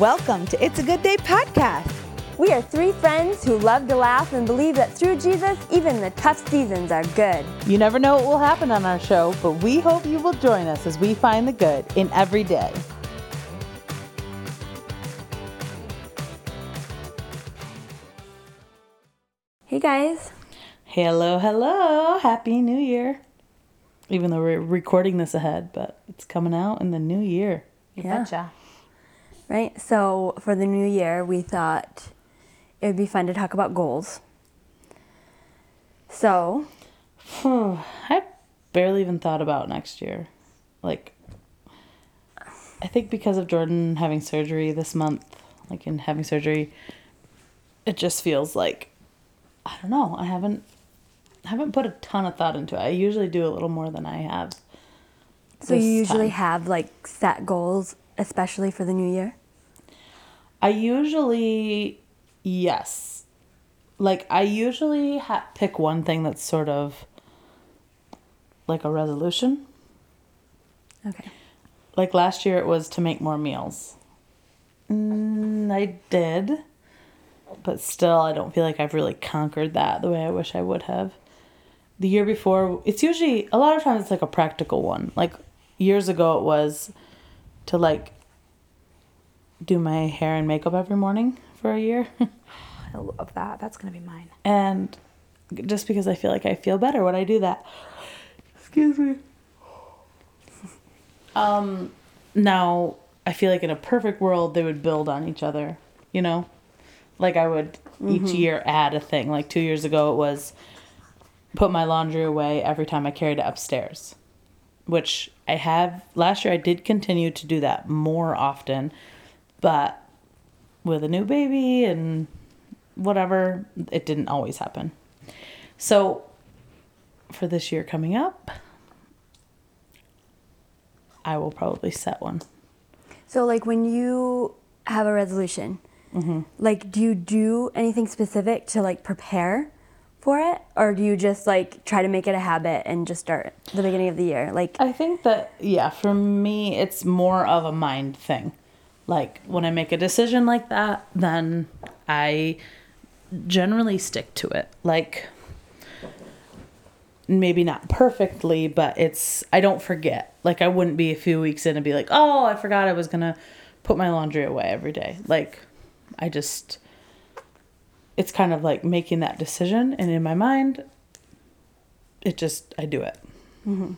Welcome to It's a Good Day podcast. We are three friends who love to laugh and believe that through Jesus, even the tough seasons are good. You never know what will happen on our show, but we hope you will join us as we find the good in every day. Hey guys. Hello, hello. Happy New Year. Even though we're recording this ahead, but it's coming out in the new year. You yeah. betcha. Right? So, for the new year, we thought it would be fun to talk about goals. So, I barely even thought about next year. Like, I think because of Jordan having surgery this month, like in having surgery, it just feels like I don't know. I haven't I haven't put a ton of thought into it. I usually do a little more than I have. So you usually time. have like set goals, especially for the new year. I usually yes, like I usually ha- pick one thing that's sort of like a resolution. Okay. Like last year, it was to make more meals. Mm, I did, but still, I don't feel like I've really conquered that the way I wish I would have the year before it's usually a lot of times it's like a practical one like years ago it was to like do my hair and makeup every morning for a year. I love that. That's gonna be mine. And just because i feel like i feel better when i do that. Excuse me. Um now i feel like in a perfect world they would build on each other you know? Like i would mm-hmm. each year add a thing. Like two years ago it was put my laundry away every time I carried it upstairs, which I have. Last year, I did continue to do that more often, but with a new baby and whatever, it didn't always happen. So, for this year coming up, I will probably set one. So, like when you have a resolution, mm-hmm. like do you do anything specific to like prepare? for it or do you just like try to make it a habit and just start the beginning of the year like i think that yeah for me it's more of a mind thing like when i make a decision like that then i generally stick to it. Like maybe not perfectly but it's i don't forget. Like i wouldn't be a few weeks in and be like oh i forgot i was gonna put my laundry away every day. Like i just it's kind of like making that decision and in my mind it just i do it. Mm-hmm.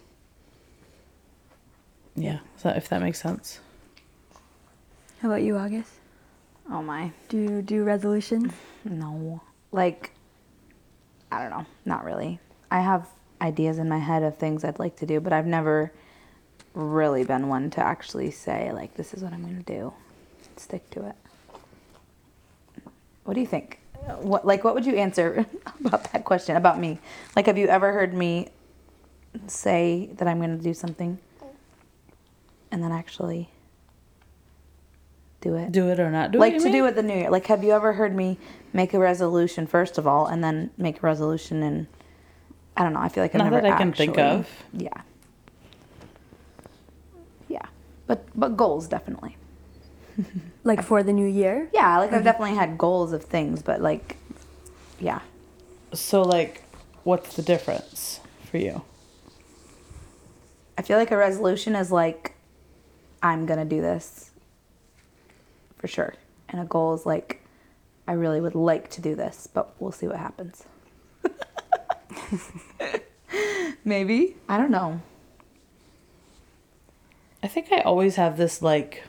yeah. So if that makes sense how about you august? Oh my. Do you do resolutions? No. Like i don't know. Not really. I have ideas in my head of things i'd like to do but i've never really been one to actually say like this is what i'm going to do. Stick to it. What do you think? What like what would you answer about that question about me? Like have you ever heard me say that I'm going to do something and then actually do it? Do it or not do like it? Like to mean? do it the new year. Like have you ever heard me make a resolution first of all and then make a resolution and I don't know. I feel like I've not never that I can think of. Yeah. Yeah. But but goals definitely. like for the new year? Yeah, like I've mm-hmm. definitely had goals of things, but like, yeah. So, like, what's the difference for you? I feel like a resolution is like, I'm gonna do this for sure. And a goal is like, I really would like to do this, but we'll see what happens. Maybe. I don't know. I think I always have this like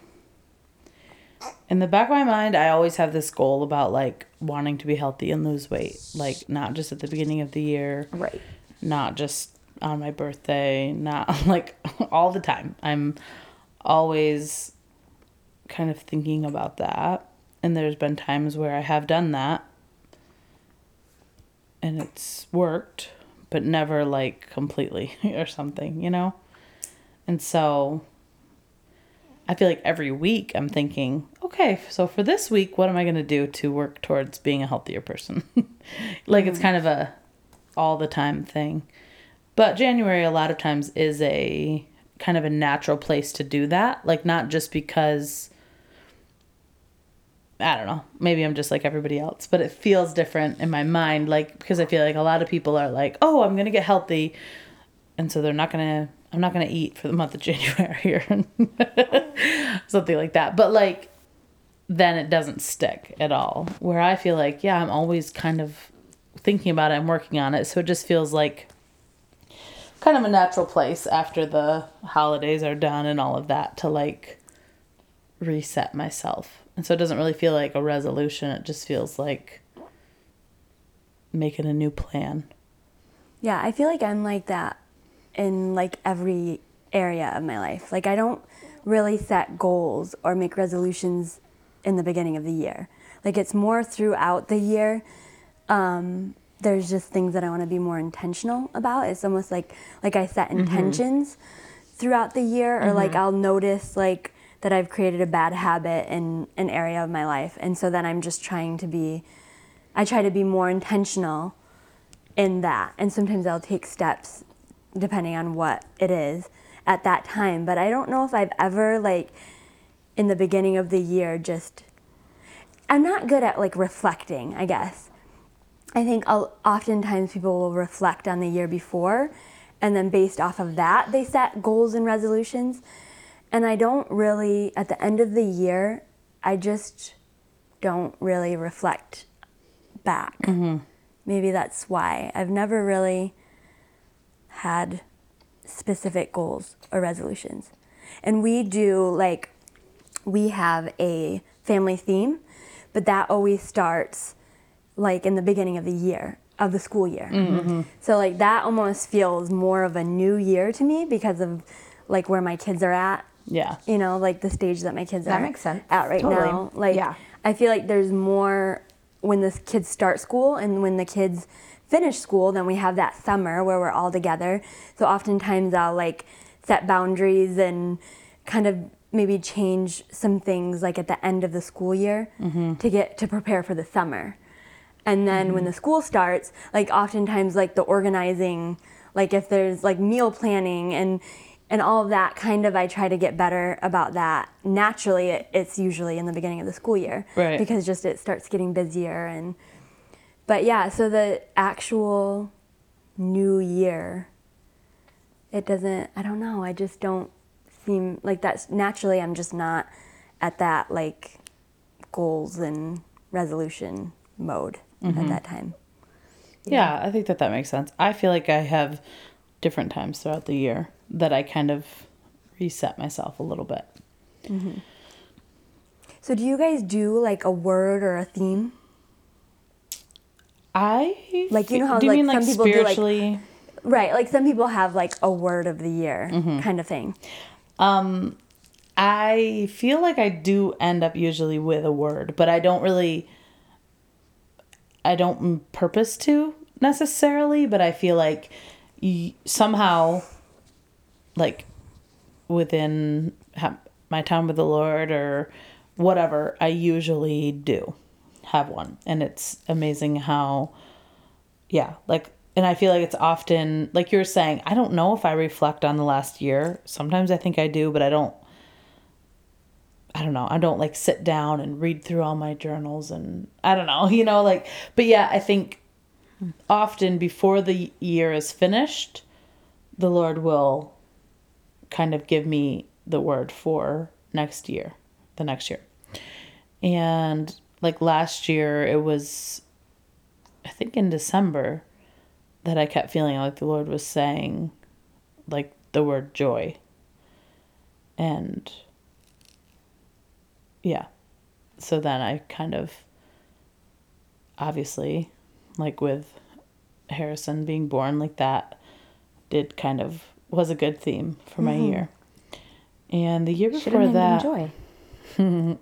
in the back of my mind, I always have this goal about like wanting to be healthy and lose weight. Like not just at the beginning of the year. Right. Not just on my birthday, not like all the time. I'm always kind of thinking about that. And there's been times where I have done that and it's worked, but never like completely or something, you know? And so I feel like every week I'm thinking, okay, so for this week, what am I going to do to work towards being a healthier person? like mm. it's kind of a all the time thing. But January a lot of times is a kind of a natural place to do that, like not just because I don't know. Maybe I'm just like everybody else, but it feels different in my mind. Like, because I feel like a lot of people are like, oh, I'm going to get healthy. And so they're not going to, I'm not going to eat for the month of January or something like that. But like, then it doesn't stick at all. Where I feel like, yeah, I'm always kind of thinking about it and working on it. So it just feels like kind of a natural place after the holidays are done and all of that to like reset myself. And so it doesn't really feel like a resolution. It just feels like making a new plan. Yeah, I feel like I'm like that in like every area of my life. Like I don't really set goals or make resolutions in the beginning of the year. Like it's more throughout the year. Um, there's just things that I want to be more intentional about. It's almost like like I set intentions throughout the year, or like I'll notice like that I've created a bad habit in an area of my life, and so then I'm just trying to be. I try to be more intentional in that, and sometimes I'll take steps depending on what it is at that time. But I don't know if I've ever like in the beginning of the year just I'm not good at like reflecting, I guess. I think I'll, oftentimes people will reflect on the year before and then based off of that they set goals and resolutions. And I don't really at the end of the year, I just don't really reflect back. Mm-hmm. Maybe that's why I've never really had specific goals or resolutions. And we do like we have a family theme, but that always starts like in the beginning of the year of the school year. Mm-hmm. Mm-hmm. So like that almost feels more of a new year to me because of like where my kids are at. Yeah. You know, like the stage that my kids That are makes sense. at right Totally. now. Like Yeah. I feel like there's more when the kids start school and when the kids finish school, then we have that summer where we're all together. So oftentimes I'll like set boundaries and kind of maybe change some things like at the end of the school year mm-hmm. to get to prepare for the summer. And then when mm-hmm. the school starts, like oftentimes like the organizing, like if there's like meal planning and and all of that kind of I try to get better about that. Naturally, it, it's usually in the beginning of the school year Right. because just it starts getting busier and but yeah, so the actual new year it doesn't I don't know, I just don't seem like that's naturally I'm just not at that like goals and resolution mode at mm-hmm. that time. Yeah, I think that that makes sense. I feel like I have different times throughout the year that I kind of reset myself a little bit. So do you guys do like a word or a theme? I Like, you know how, do you like, mean like some people do, like- spiritually? Right, like some people have like a word of the year kind of thing. Um, I feel like I do end up usually with a word, but I don't really. I don't purpose to necessarily, but I feel like somehow, like within my time with the Lord or whatever, I usually do have one, and it's amazing how yeah like and i feel like it's often like you're saying i don't know if i reflect on the last year. Sometimes i think i do but i don't i don't know. I don't like sit down and read through all my journals and i don't know you know like but yeah i think often before the year is finished the lord will kind of give me the word for next year the next year and like last year it was I think in December that I kept feeling like the Lord was saying like the word joy. And yeah. So then I kind of obviously like with Harrison being born like that did kind of was a good theme for my mm-hmm. year. And the year before that I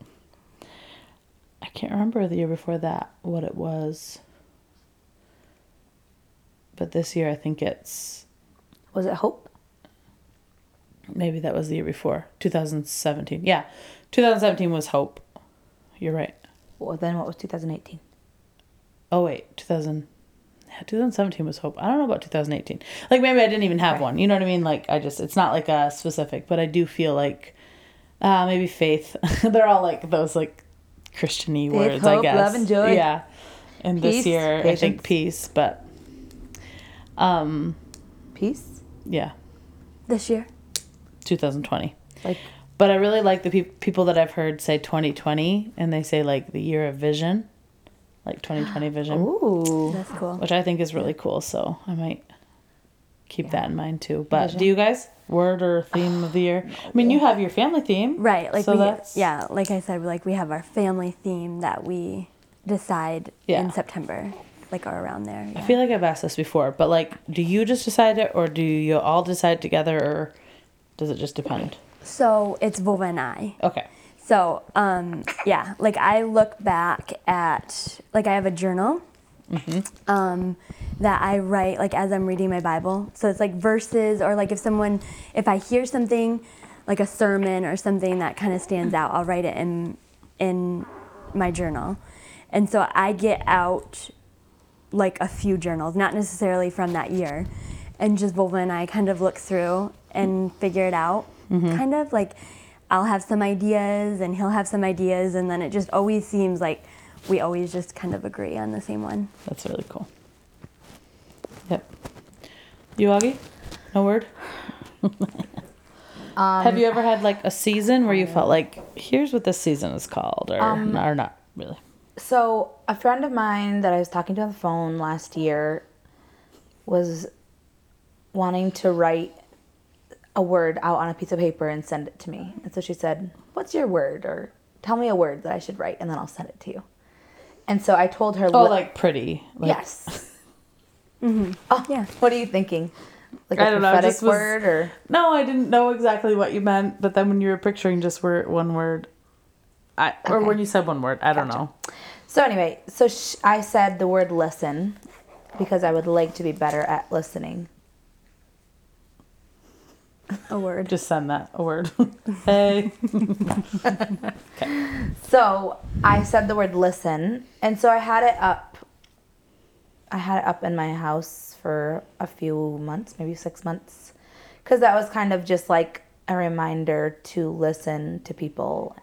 can't remember the year before that what it was. But this year I think it's Was it Hope? maybe that was the year before. 2017. Yeah. 2017 was Hope. You're right. Well, then what was 2018? Oh wait, 2000 2017 was Hope. I don't know about 2018. Like maybe I didn't even have Right. one. You know what I mean? Like I just it's not like a specific, but I do feel like uh maybe faith. They're all like those like Christiany Faith, words, I guess. love, and joy. Yeah. And Peace, this year, I think peace, but um, Peace. yeah, This year. 2020. Like But I really like the peop people that I've heard say 2020, and they say like the year of vision, like 2020 vision, ooh. That's cool. which I think is really cool. So I might keep that in mind too. But Vision. do you guys word or theme of the year? I mean, you have your family theme, Right, like So we, that's- yeah, like I said, like we have our family theme that we decide Yeah. in September, like or around there. I feel like I've asked this before, but like, do you just decide it, or do you all decide together, or does it just depend? So it's Vova and I. Okay. So, um, yeah, like I look back at, like I have a journal um, that I write, like as I'm reading my Bible. So it's like verses, or like if someone, if I hear something, like a sermon or something that kind of stands out, I'll write it in in my journal. And so I get out like a few journals, not necessarily from that year, and just Volva and I kind of look through and figure it out. Kind of like I'll have some ideas and he'll have some ideas, and then it just always seems like we always just kind of agree on the same one. That's really cool. Yep. You, Augie? No word? Um, Have you ever had like a season where you felt like, here's what this season is called, or, Um, or not really? So, a friend of mine that I was talking to on the phone last year was wanting to write a word out on a piece of paper and send it to me. And so she said, What's your word? Or tell me a word that I should write and then I'll send it to you. And so I told her, Oh, li- like pretty. Like, Yes. Mm-hmm. Oh, Yeah. What are you thinking? Like a I don't know, it prophetic just was- word or No, I didn't know exactly what you meant, but then when you were picturing just word, one word, I or when you said one word, I don't know. So anyway, so sh- I said the word listen because I would like to be better at listening. A word. Just send that a word. hey. okay. So I said the word listen, and so I had it up. I had it up in my house for a few months, maybe six months, because that was kind of just like a reminder to listen to people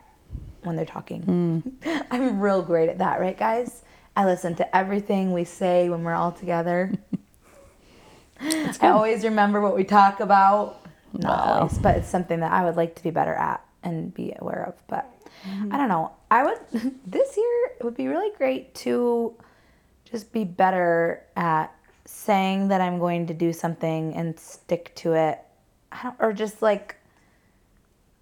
when they're talking. Hmm. I'm real great at that, right, guys? I listen to everything we say when we're all together. I always remember what we talk about. Not Wow. always, but it's something that I would like to be better at and be aware of. But mm-hmm. I don't know. I would this year it would be really great to just be better at saying that I'm going to do something and stick to it. I don't, or just like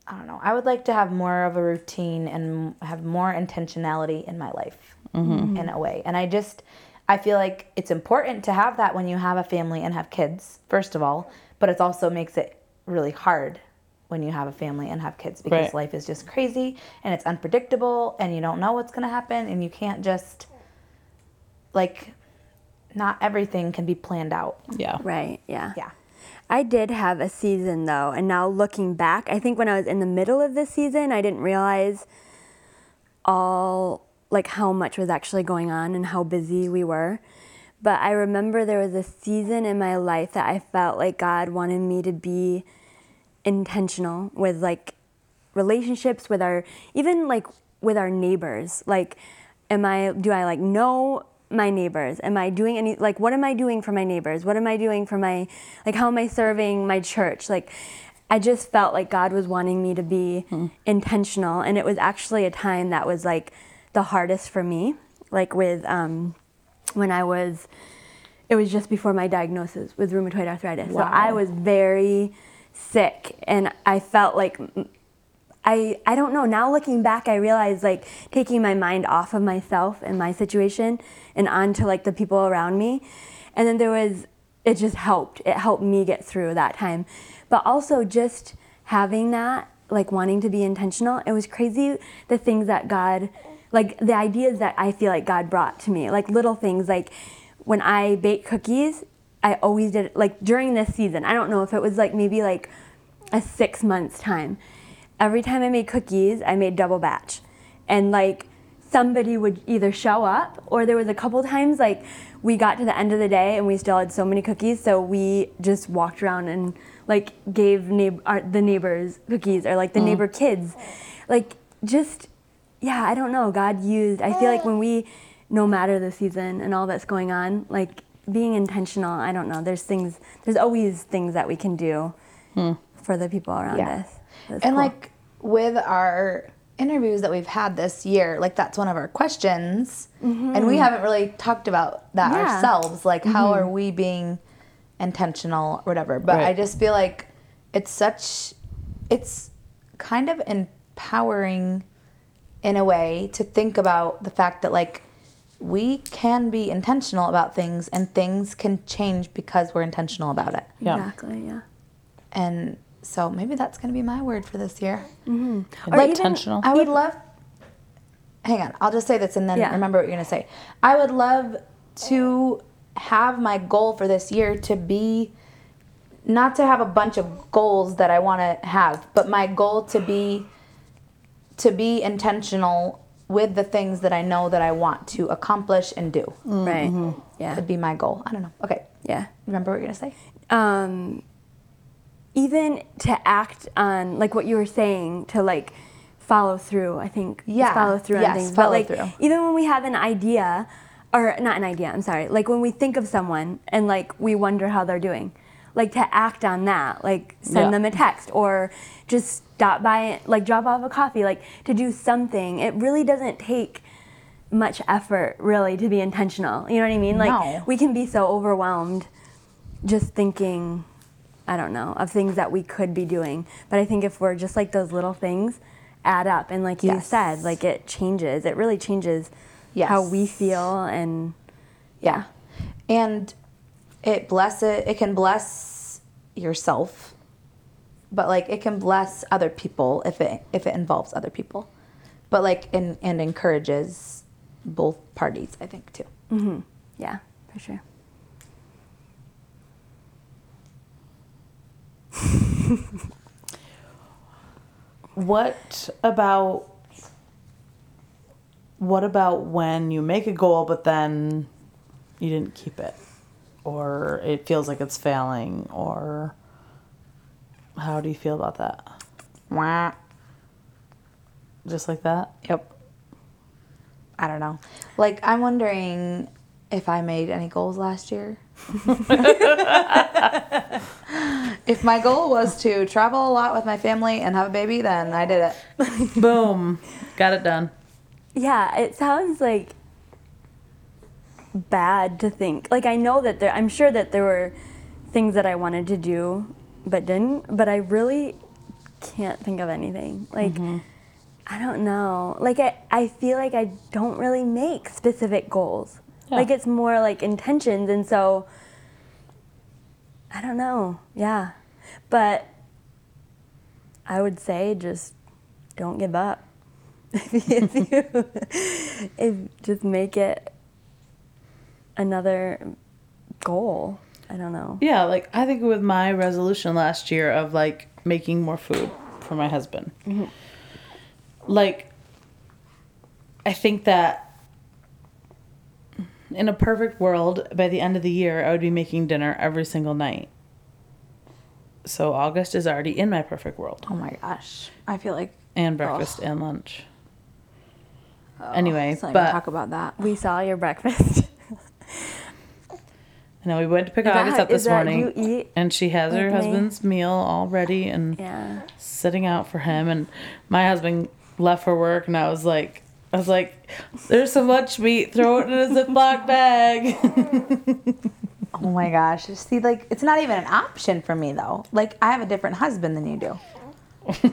I don't know. I would like to have more of a routine and have more intentionality in my life mm-hmm. in a way. And I just, I feel like it's important to have that when you have a family and have kids, first of all, but it also makes it really hard when you have a family and have kids because Right. life is just crazy and it's unpredictable and you don't know what's going to happen and you can't just, like, not everything can be planned out. Yeah. Right, yeah. Yeah. I did have a season though, and now looking back, I think when I was in the middle of this season, I didn't realize all like how much was actually going on and how busy we were. But I remember there was a season in my life that I felt like God wanted me to be intentional with like relationships with our even like with our neighbors. Like am i do i like know my neighbors? Am i doing any like what am i doing for my neighbors? What am i doing for my like how am i serving my church? Like i just felt like god was wanting me to be intentional and it was actually a time that was like the hardest for me. Like with um when i was it was just before my diagnosis with rheumatoid arthritis. So i was very sick and i felt like I, I don't know. Now looking back, I realize like taking my mind off of myself and my situation and onto like the people around me. And then there was, it just helped. It helped me get through that time. But also just having that, like wanting to be intentional, it was crazy the things that God, like the ideas that I feel like God brought to me, like little things like when I bake cookies, I always did it like during this season. I don't know if it was like maybe like a six months time. Every time I made cookies, I made double batch. And like somebody would either show up or there was a couple times like we got to the end of the day and we still had so many cookies so we just walked around and like gave neigh- our, the neighbors cookies or like the mm. neighbor kids like just yeah, I don't know. God used, I feel like uh. when we, no matter the season and all that's going on, like being intentional, I don't know. There's things, there's always things that we can do for the people around Yeah. us. That's and cool. like with our interviews that we've had this year, like that's one of our questions. And we haven't really talked about that Mm-hmm. Yeah. Mm-hmm. ourselves. Like, how are we being intentional or whatever? But I just feel like it's such, it's kind of empowering in a way to think about the fact that, like, we can be intentional about things and things can change because we're intentional about it. Yeah. Exactly, yeah. And so maybe that's going to be my word for this year. Mm-hmm. Or intentional. I would love. Hang on, I'll just say this and then Yeah. remember what you're gonna say. I would love to have my goal for this year to be not to have a bunch of goals that I want to have, but my goal to be to be intentional with the things that I know that I want to accomplish and do. Right. Yeah. Would be my goal. I don't know. Okay, Yeah. remember what you're gonna say? um, even to act on like what you were saying to like follow through i think Yeah, follow through yes, on things follow but like through. even when we have an idea or not an idea i'm sorry like when we think of someone and like we wonder how they're doing like to act on that like send Yeah. them a text or just stop by like drop off a coffee like to do something it really doesn't take much effort really to be intentional you know what i mean like No. we can be so overwhelmed just thinking I don't know, of things that we could be doing. But I think if we're just like those little things add up and like you Yes. said, like it changes. It really changes how we feel and Yeah. And it bless it it can bless yourself. But like it can bless other people if it if it involves other people. But like and and encourages both parties, I think too. Mhm. yeah, for sure. What about what about when you make a goal but then you didn't keep it or it feels like it's failing or how do you feel about that? Wah. Just like that? Yep. I don't know. Like I'm wondering if I made any goals last year. if my goal was to travel a lot with my family and have a baby, then I did it. Boom. Got it done. Yeah, it sounds like bad to think. Like I know that there I'm sure that there were things that I wanted to do but didn't, but I really can't think of anything. Like mm-hmm. I don't know. Like I, I feel like I don't really make specific goals. Yeah. Like it's more like intentions and so I don't know. Yeah. But I would say just don't give up. if you if just make it another goal. I don't know. Yeah, like I think with my resolution last year of like making more food for my husband. Mm-hmm. Like I think that in a perfect world, by the end of the year, I would be making dinner every single night. So August is already in my perfect world. Oh my gosh. I feel like And breakfast and lunch. oh, Anyway, but- talk about that. We saw your breakfast. I know we went to pick that August up this morning. And she has her me? husband's meal all ready and yeah. sitting out for him and my husband left for work and I was like I was like, There's so much meat, throw it in a Ziploc bag. Oh my gosh. See, like, it's not even an option for me, though. Like, I have a different husband than you do.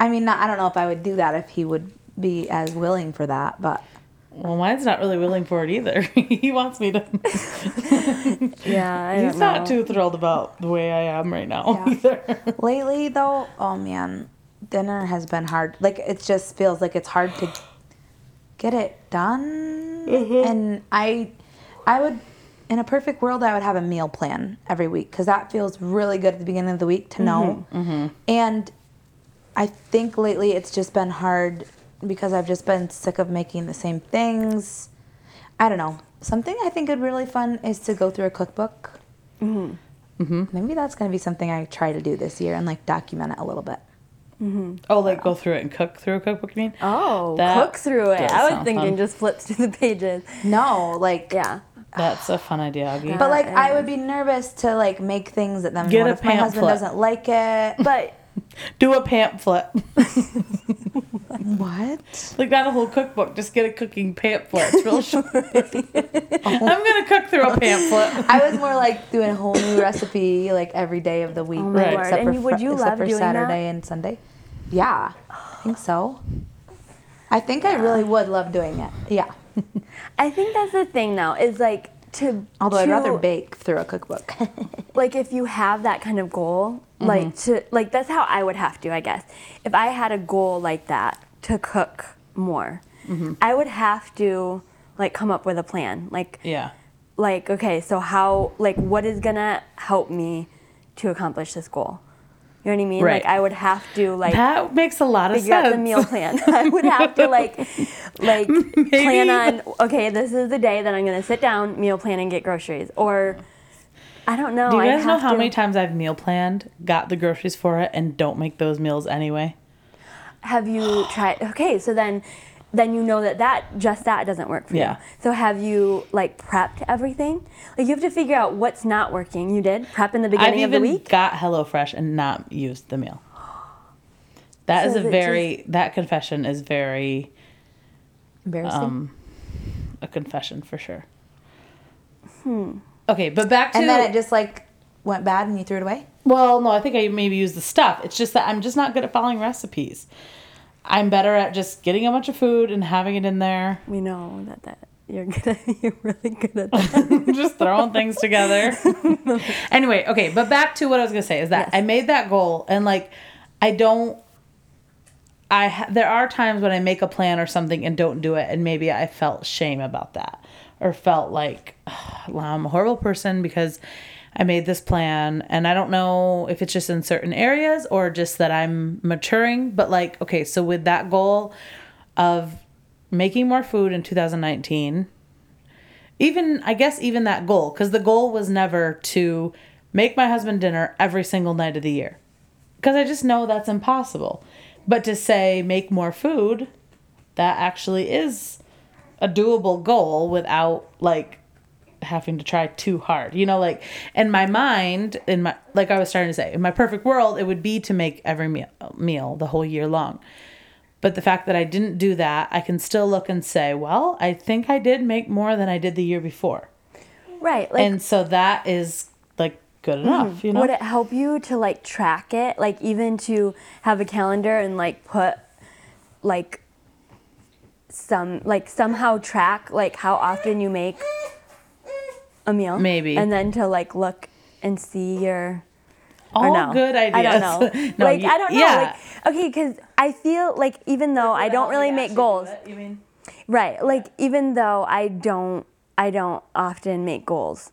I mean, not, I don't know if I would do that if he would be as willing for that, but well, mine's not really willing for it either. he wants me to Yeah, I He's not know. too thrilled about the way I am right now Yeah. either. lately, though, oh man, dinner has been hard. Like, it just feels like it's hard to get it done. Mm-hmm. And I, I would, in a perfect world, I would have a meal plan every week because that feels really good at the beginning of the week to know. Mm-hmm. Mm-hmm. And I think lately it's just been hard because I've just been sick of making the same things. I don't know. Something I think would be really fun is to go through a cookbook. Mm-hmm. Mm-hmm. Maybe that's going to be something I try to do this year and like document it a little bit. Mm-hmm. Oh, like go through it and cook through a cookbook, you mean? Oh, That cook through it. I was thinking fun. just flip through the pages. No, like Yeah. That's a fun idea, Augie. But like I would be nervous to like make things that then Get what a if my husband doesn't like it? But Do a pamphlet. what? like not a whole cookbook. Just get a cooking pamphlet. It's real short. Oh. I'm gonna cook through a pamphlet. I was more like doing a whole new recipe like every day of the week, Oh Right. except And for would you except love for doing Saturday that? and Sunday. Yeah, I think so. I think I really would love doing it. Yeah, I think that's the thing though, is like to although I'd rather bake through a cookbook. like if you have that kind of goal, Mm-hmm. like to like that's how I would have to, I guess. If I had a goal like that to cook more, Mm-hmm. I would have to like come up with a plan. Like Yeah. like okay, so how like what is gonna help me to accomplish this goal? You know what I mean? Right. Like I would have to like That makes a lot of figure sense. out the meal plan. I would have to like like plan on okay, this is the day that I'm gonna sit down, meal plan and get groceries. Or I don't know. Do you guys know how to- many times I've meal planned, got the groceries for it, and don't make those meals anyway? have you tried okay, so then then you know that that just that doesn't work for Yeah. you. So have you like prepped everything? Like you have to figure out what's not working. You did prep in the I've beginning of the even week. got HelloFresh and not used the meal. That is So a is it very that confession is very Embarrassing. um a confession for sure. Hmm. Okay, but back to and then it just like went bad and you threw it away. Well, no, I think I maybe used the stuff. It's just that I'm just not good at following recipes. I'm better at just getting a bunch of food and having it in there, We know that that you're good at, you're really good at that. just throwing things together. anyway, okay, but back to what I was gonna say is that Yes. I made that goal and like I don't. I ha- there are times when I make a plan or something and don't do it, and maybe I felt shame about that, or felt like well, I'm a horrible person because I made this plan, and I don't know if it's just in certain areas or just that I'm maturing. But like, okay, so with that goal of making more food in 2019, even I guess even that goal, because the goal was never to make my husband dinner every single night of the year, because I just know that's impossible. But to say make more food, that actually is a doable goal without like having to try too hard. You know, like in my mind, in my like I was starting to say, in my perfect world, it would be to make every meal, meal the whole year long. But the fact that I didn't do that, I can still look and say, well, I think I did make more than I did the year before. right. Like and so that is like good mm-hmm. enough, you know? Would it help you to like track it? Like even to have a calendar and like put like some like somehow track like how often you make a meal? Maybe. And then to like look and see your All no. good ideas. I don't know. no, like you- I don't know. Yeah. Like okay, because I feel like even though I don't really make goals, You mean? Right. Like even though I don't I don't often make goals.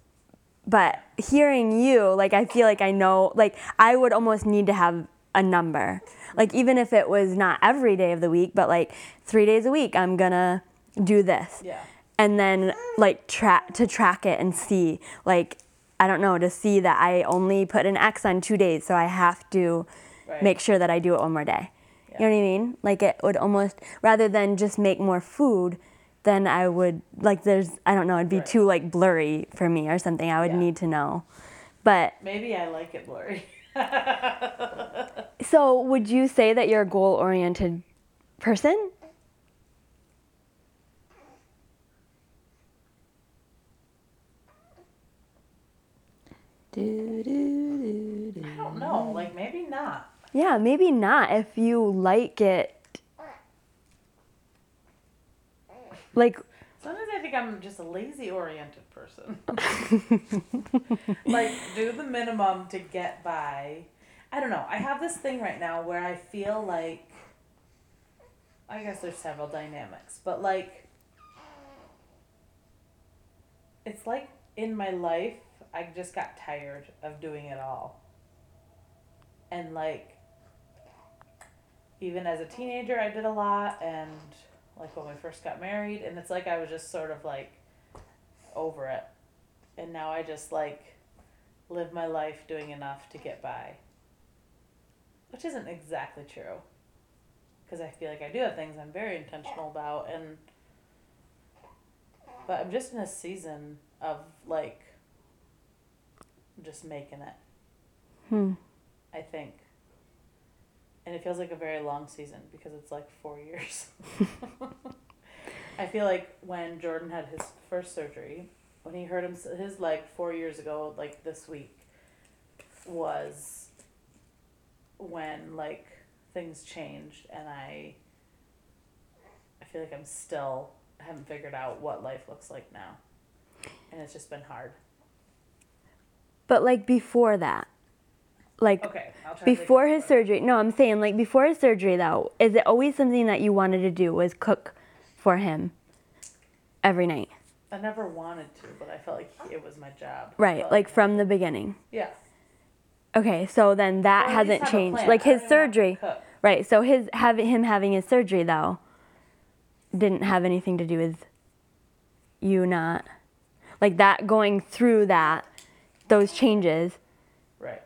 But hearing you, like I feel like I know like I would almost need to have a number. Like even if it was not every day of the week, but like 3 days a week I'm to do this. Yeah. And then like track to track it and see like I don't know to see that I only put an X on 2 days, so I have to Right. make sure that I do it one more day. You know what I mean? Like it would almost rather than just make more food, then I would like there's I don't know, it'd be Right. too like blurry for me or something. I would Yeah. need to know. But Maybe I like it blurry. so would you say that you're a goal oriented person? Do, do, do. I don't know. Like maybe not. Yeah, maybe not if you like it. Like Sometimes I think I'm just a lazy oriented person. like do the minimum to get by. I don't know. I have this thing right now where I feel like I guess there's several dynamics, but like it's like in my life I just got tired of doing it all. And like even as a teenager I did a lot and like when we first got married and it's like I was just sort of like over it. And now I just like live my life doing enough to get by. which isn't exactly true. Because I feel like I do have things I'm very intentional about, and but I'm just in a season of like just making it. Hmm. I think. And it feels like a very long season because it's like four years. I feel like when Jordan had his first surgery, when he hurt him, his leg four years ago, like this week, was when like things changed and I I feel like I'm still haven't figured out what life looks like now. And it's just been hard. But like before that, like Okay, I'll try to think before his surgery. No, I'm saying like before his surgery though, is it always something that you wanted to do was cook for him every night? I never wanted to, but I felt like it was my job. Right, like from the beginning. yeah. Okay, so then that least hasn't changed. Like his don't even have to surgery. Right. So his having him having his surgery though didn't have anything to do with you not like that going through that those changes Right.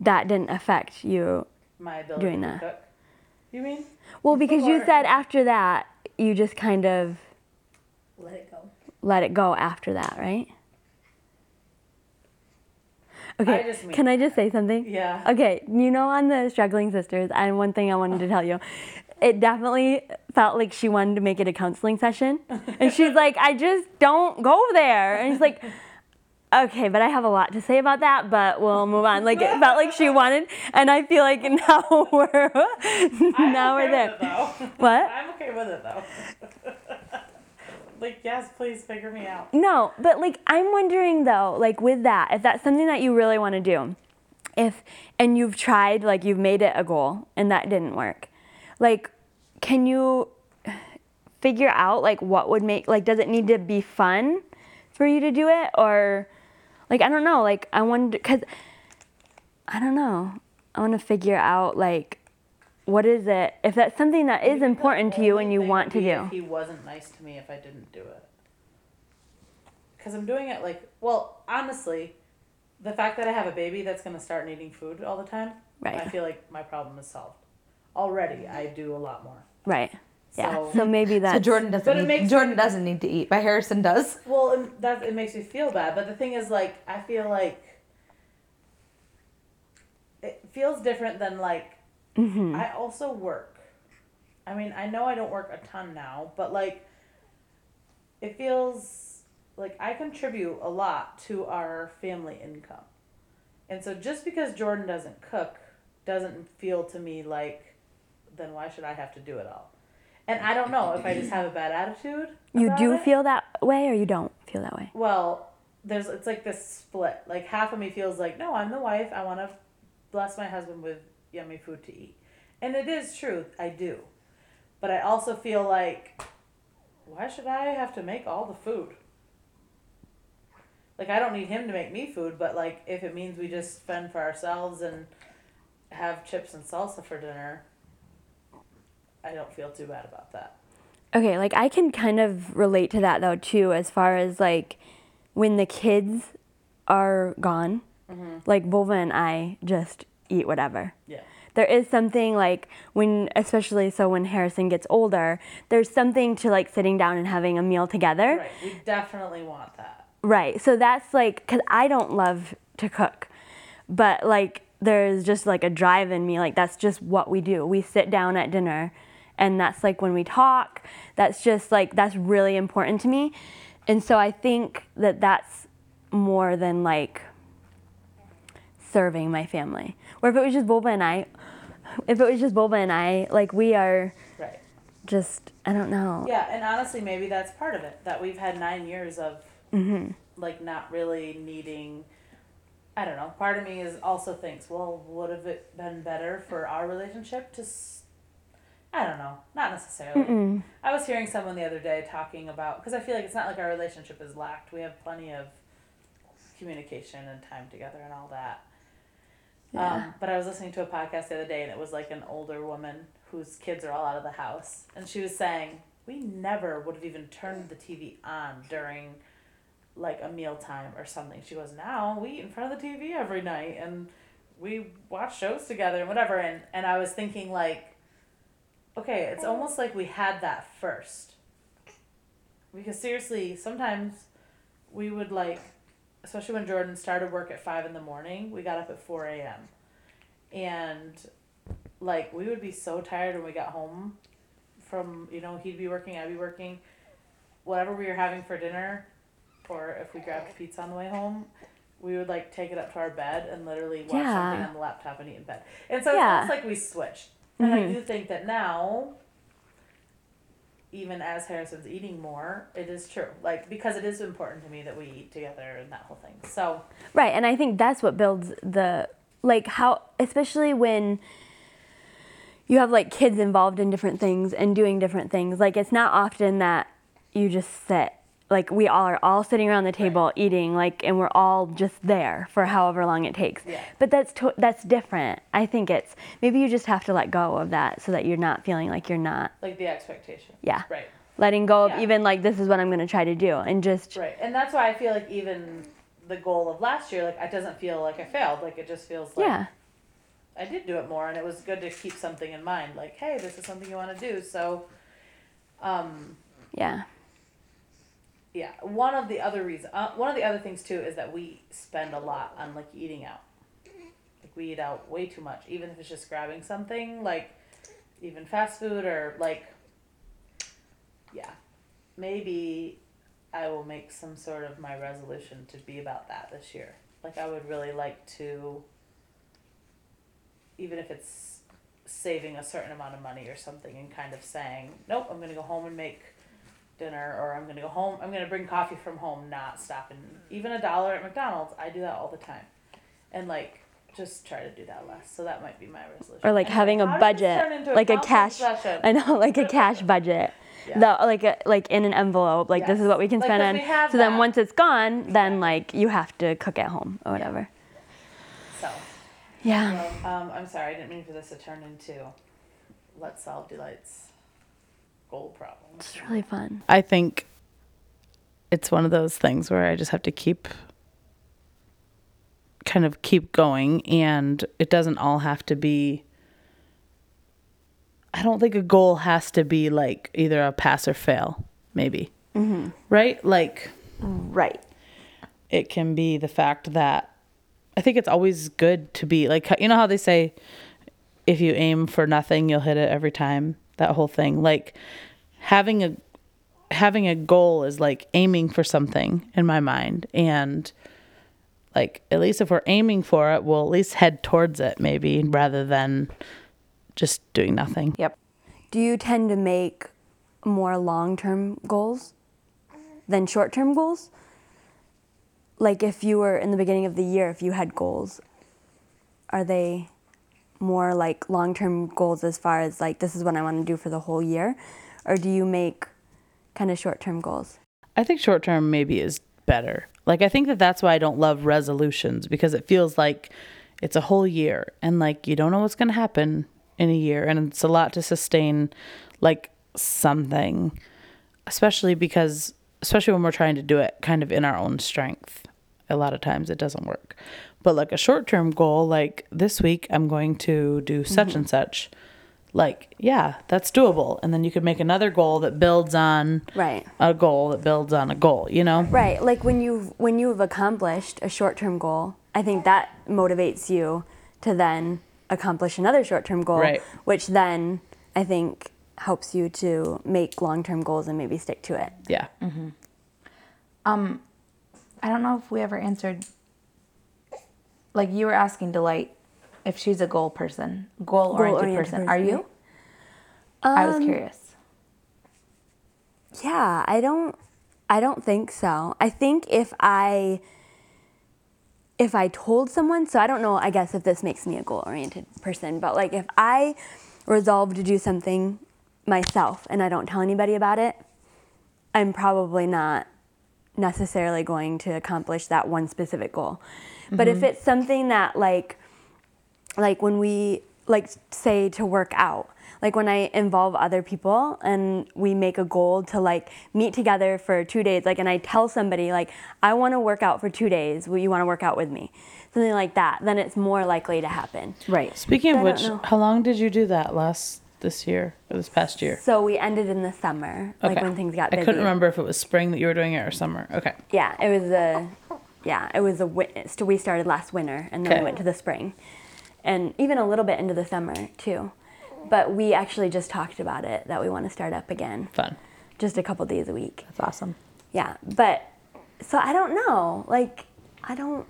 that didn't affect you. My ability Doing to that. cook. You mean? Well, because you said after that you just kind of Let it go. let it go after that, right? Okay. I just mean- can I just say something? Yeah. Okay, you know, on the Struggling Sisters, and one thing I wanted to tell you, it definitely felt like she wanted to make it a counseling session. And she's like, I just don't go there. And she's like, okay, but I have a lot to say about that, but we'll move on. Like, it felt like she wanted, and I feel like now we're, now okay we're there. With it, though. What? I'm okay with it though. like yes, please figure me out. No, but like I'm wondering though, like with that, if that's something that you really want to do, if and you've tried, like you've made it a goal and that didn't work, like can you figure out like what would make like does it need to be fun for you to do it or like I don't know, like I wonder cuz I don't know. I want to figure out like what is it if that's something that is important to you and you want to do. He wasn't nice to me if I didn't do it. Because I'm doing it like well, honestly, the fact that I have a baby that's gonna start needing food all the time, right. I feel like my problem is solved. Already, I do a lot more. Right. Yeah. So- So maybe that's So Jordan doesn't. But it Need, makes- Jordan doesn't need to eat, but Harrison does. Well, and that it makes me feel bad, but the thing is, like, I feel like it feels different than like Mhm. I also work. I mean, I know I don't work a ton now, but like, it feels like I contribute a lot to our family income, and so just because Jordan doesn't cook doesn't feel to me like, then why should I have to do it all? And I don't know if I just have a bad attitude. You do it. feel that way or you don't feel that way? Well, there's it's like this split. Like half of me feels like, no, I'm the wife. I want to bless my husband with yummy food to eat. And it is true, I do. But I also feel like why should I have to make all the food? Like I don't need him to make me food, but like if it means we just fend for ourselves and have chips and salsa for dinner, I don't feel too bad about that. Okay, like I can kind of relate to that though too, as far as like when the kids are gone, mm-hmm. like Bova and I just eat whatever. Yeah. There is something like when, especially so when Harrison gets older, there's something to like sitting down and having a meal together. Right. We definitely want that. Right. So that's like, because I don't love to cook, but like there's just like a drive in me. Like that's just what we do. We sit down at dinner and that's like when we talk. That's just like, that's really important to me. And so I think that that's more than like serving my family. Or if it was just Boba and I, if it was just Boba and I, like we are Right. just, I don't know. Yeah, and honestly, maybe that's part of it. That we've had nine years of mm-hmm. like not really needing. I don't know. Part of me is also thinks, well, would have it been better for our relationship to? I don't know. Not necessarily. I was hearing someone the other day talking about because I feel like it's not like our relationship is lacked. We have plenty of communication and time together and all that. Um, but I was listening to a podcast the other day, and it was like an older woman whose kids are all out of the house, and she was saying we never would have even turned the TV on during like a mealtime or something. She goes, now we eat in front of the TV every night, and we watch shows together and whatever and and I was thinking like okay, it's almost like we had that first. Because seriously, sometimes we would like especially when Jordan started work at five in the morning, we got up at four AM. And like we would be so tired when we got home from you know, he'd be working, I'd be working. Whatever we were having for dinner, or if we grabbed pizza on the way home, we would like take it up to our bed and literally watch something on the laptop and eat in bed. And so Yeah. it's like we switched. And I Mhm. do think that now, even as Harrison's eating more, it is true. Like because it is important to me that we eat together and that whole thing. So Right, and I think that's what builds the like how especially when you have like kids involved in different things and doing different things. Like it's not often that you just sit like we all are all sitting around the table eating like and we're all just there for however long it takes. Yeah. But that's to- that's different. I think it's maybe you just have to let go of that so that you're not feeling like you're not like the expectation. yeah. Right. Letting go of even like this is what I'm going to try to do and just Right. And that's why I feel like even the goal of last year, like it doesn't feel like I failed. Like it just feels like yeah. I did do it more, and it was good to keep something in mind. Like, hey, this is something you want to do. So, um, Yeah. Yeah. One of the other reasons, uh, one of the other things too, is that we spend a lot on like eating out. Like we eat out way too much, even if it's just grabbing something, like even fast food or like, yeah, maybe I will make some sort of my resolution to be about that this year. Like I would really like to, even if it's saving a certain amount of money or something, and kind of saying, nope, I'm gonna go home and make dinner, or I'm gonna go home. I'm gonna bring coffee from home, not stopping even a dollar at McDonald's. I do that all the time, and like just try to do that less. So that might be my resolution. or like Anyway, having a this turn budget, a like a cash. session? I know, like a cash budget. Yeah. The, like a, like in an envelope. Like this is what we can Like, spend 'cause on. So then once it's gone, then like you have to cook at home or whatever. So, Yeah. well, um, I'm sorry, I didn't mean for this to turn into let's solve Delight's goal problems. It's really fun. I think it's one of those things where I just have to keep kind of keep going and it doesn't all have to be I don't think a goal has to be like either a pass or fail, maybe. Mm-hmm. Right? Like Right. it can be the fact that I think it's always good to be like you know how they say if you aim for nothing you'll hit it every time that whole thing like having a having a goal is like aiming for something in my mind and like at least if we're aiming for it we'll at least head towards it maybe rather than just doing nothing Yep. Do you tend to make more long-term goals than short-term goals? Like if you were in the beginning of the year, if you had goals, are they more like long-term goals as far as like this is what I want to do for the whole year, or do you make kind of short-term goals? I think short term maybe is better. Like I think that that's why I don't love resolutions because it feels like it's a whole year and like you don't know what's going to happen in a year and it's a lot to sustain like something especially because especially when we're trying to do it kind of in our own strength. A lot of times it doesn't work. But like a short-term goal like this week I'm going to do such and such like yeah, that's doable and then you could make another goal that builds on Right. a goal that builds on a goal, you know? Right. Like when you when you have accomplished a short-term goal, I think that motivates you to then accomplish another short-term goal, Right. which then I think helps you to make long-term goals and maybe stick to it. Yeah. Um, I don't know if we ever answered. Like you were asking Delight if she's a goal person, goal oriented Goal-oriented person. Are you? right? I was Um, curious. Yeah, I don't I don't think so. I think if I if I told someone, so I don't know, I guess if this makes me a goal oriented person, but like if I resolve to do something myself and I don't tell anybody about it, I'm probably not necessarily going to accomplish that one specific goal. But if mm-hmm. it's something that like like when we like say to work out. Like when I involve other people and we make a goal to like meet together for two days, like and I tell somebody like I want to work out for two days. Will you want to work out with me? Something like that. Then it's more likely to happen. Right. Speaking of which, know. how long did you do that last this year or this past year? So we ended in the summer, like when things got busy. I couldn't remember if it was spring that you were doing it or summer. Okay. Yeah, it was a, yeah, it was a. We started last winter, and then Okay. we went to the spring, and even a little bit into the summer too. But we actually just talked about it that we want to start up again, Fun. just a couple days a week. That's awesome. Yeah, but so I don't know. Like, I don't.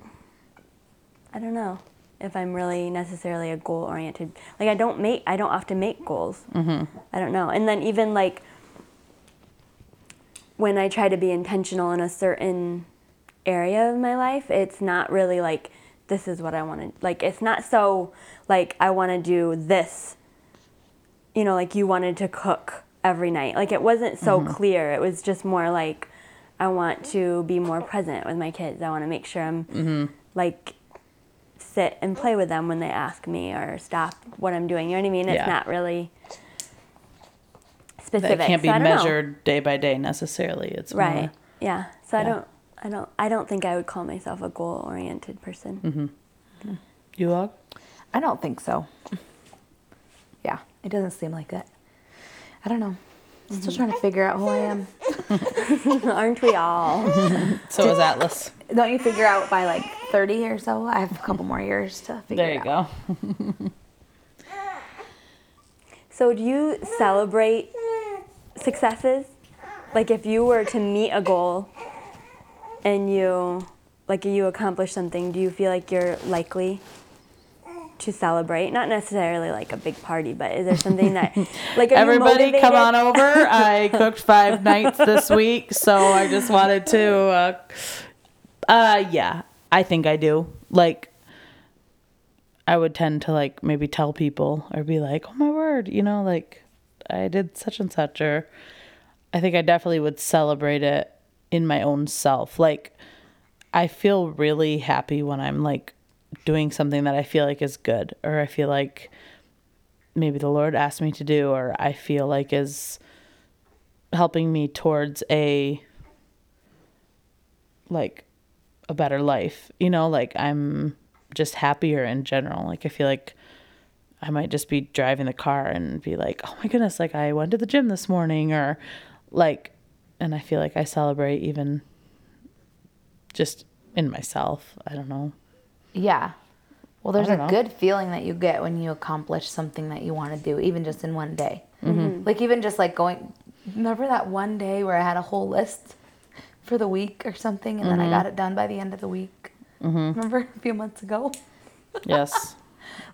I don't know if I'm really necessarily a goal oriented. Like, I don't make. I don't often make goals. Mm-hmm. I don't know. And then even like when I try to be intentional in a certain area of my life, it's not really like this is what I want to. Like, it's not so like I want to do this you know, like you wanted to cook every night. Like it wasn't so mm-hmm. clear. It was just more like I want to be more present with my kids. I want to make sure I'm mm-hmm. like sit and play with them when they ask me or stop what I'm doing. You know what I mean? It's Yeah. not really specific. That can't be So don't know. measured day by day necessarily. It's Right. more Yeah. So I don't I don't I don't think I would call myself a goal oriented person. Mm-hmm. Mm-hmm. you log. I don't think so. Yeah, it doesn't seem like it. I don't know. Still mm-hmm. trying to figure out who I am. Aren't we all? So is Atlas. Don't you figure out by like 30 or so? I have a couple more years to figure out. There you out. go. So do you celebrate successes? Like if you were to meet a goal and you like you accomplish something, do you feel like you're likely to celebrate? Not necessarily like a big party, but is there something that like Everybody, come on over. I cooked five nights this week, so I just wanted to. Uh, uh, yeah, I think I do. Like, I would tend to like maybe tell people or be like, "Oh my word," you know, like I did such and such, or I think I definitely would celebrate it in my own self. Like, I feel really happy when I'm like doing something that I feel like is good, or I feel like maybe the Lord asked me to do, or I feel like is helping me towards a like a better life. You know, like I'm just happier in general. Like I feel like I might just be driving the car and be like, "Oh my goodness, like I went to the gym this morning," or like, and I feel like I celebrate even just in myself. I don't know. Yeah. Well, there's a know. good feeling that you get when you accomplish something that you want to do, even just in one day. Mm-hmm. Mm-hmm. Like, even just like going, remember that one day where I had a whole list for the week or something, and then I mm-hmm. got it done by the end of the week? Remember a few months ago? Yes.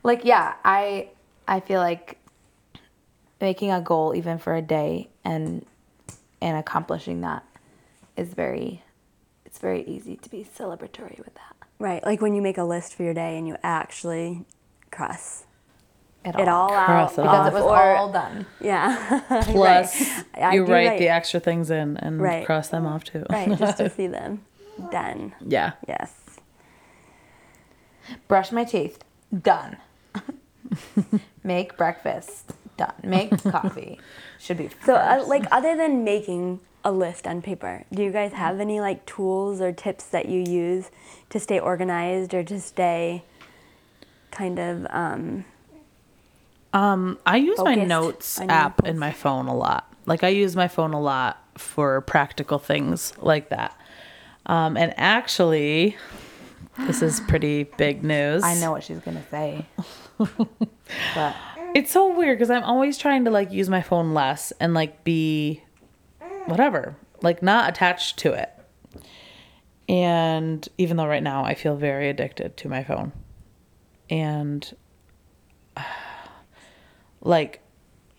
like yeah i i feel like making a goal even for a day and and accomplishing that is very it's very easy to be celebratory with that Right, like when you make a list for your day and you actually cross it it all out it because off. it was or- all done Yeah. Plus, I you do write the extra things in and Right. cross them off too. right, just to see them done. yeah. Yes. brush my teeth done make breakfast done make coffee should be So, uh, like, other than making a list on paper, do you guys have any like tools or tips that you use to stay organized or to stay kind of um, Um, I use my notes app goals. in my phone a lot. Like I use my phone a lot for practical things like that. Um, and actually, this is pretty big news. i know what she's gonna say but It's so weird because I'm always trying to like use my phone less and like be whatever, like not attached to it. And even though right now I feel very addicted to my phone. And like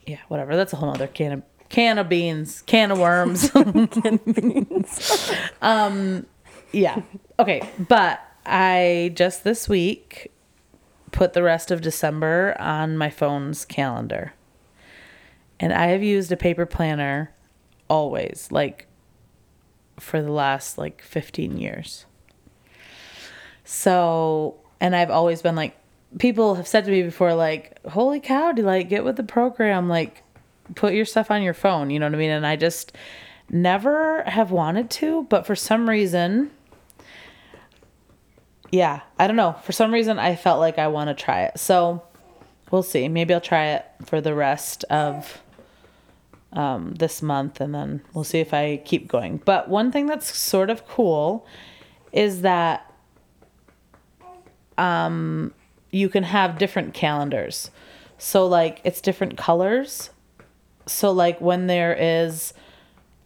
yeah, whatever. That's a whole other can of can of beans, can of worms. um yeah. Okay, but I just this week put the rest of December on my phone's calendar. And I have used a paper planner always, like for the last like 15 years. So, and I've always been like people have said to me before, like, "Holy cow, do you like get with the program? Like, put your stuff on your phone." You know what I mean? And I just never have wanted to, but for some reason, yeah, I don't know. For some reason, I felt like I want to try it. So we'll see. Maybe I'll try it for the rest of um, this month, and then we'll see if I keep going. But one thing that's sort of cool is that um, you can have different calendars. So like it's different colors. So like when there is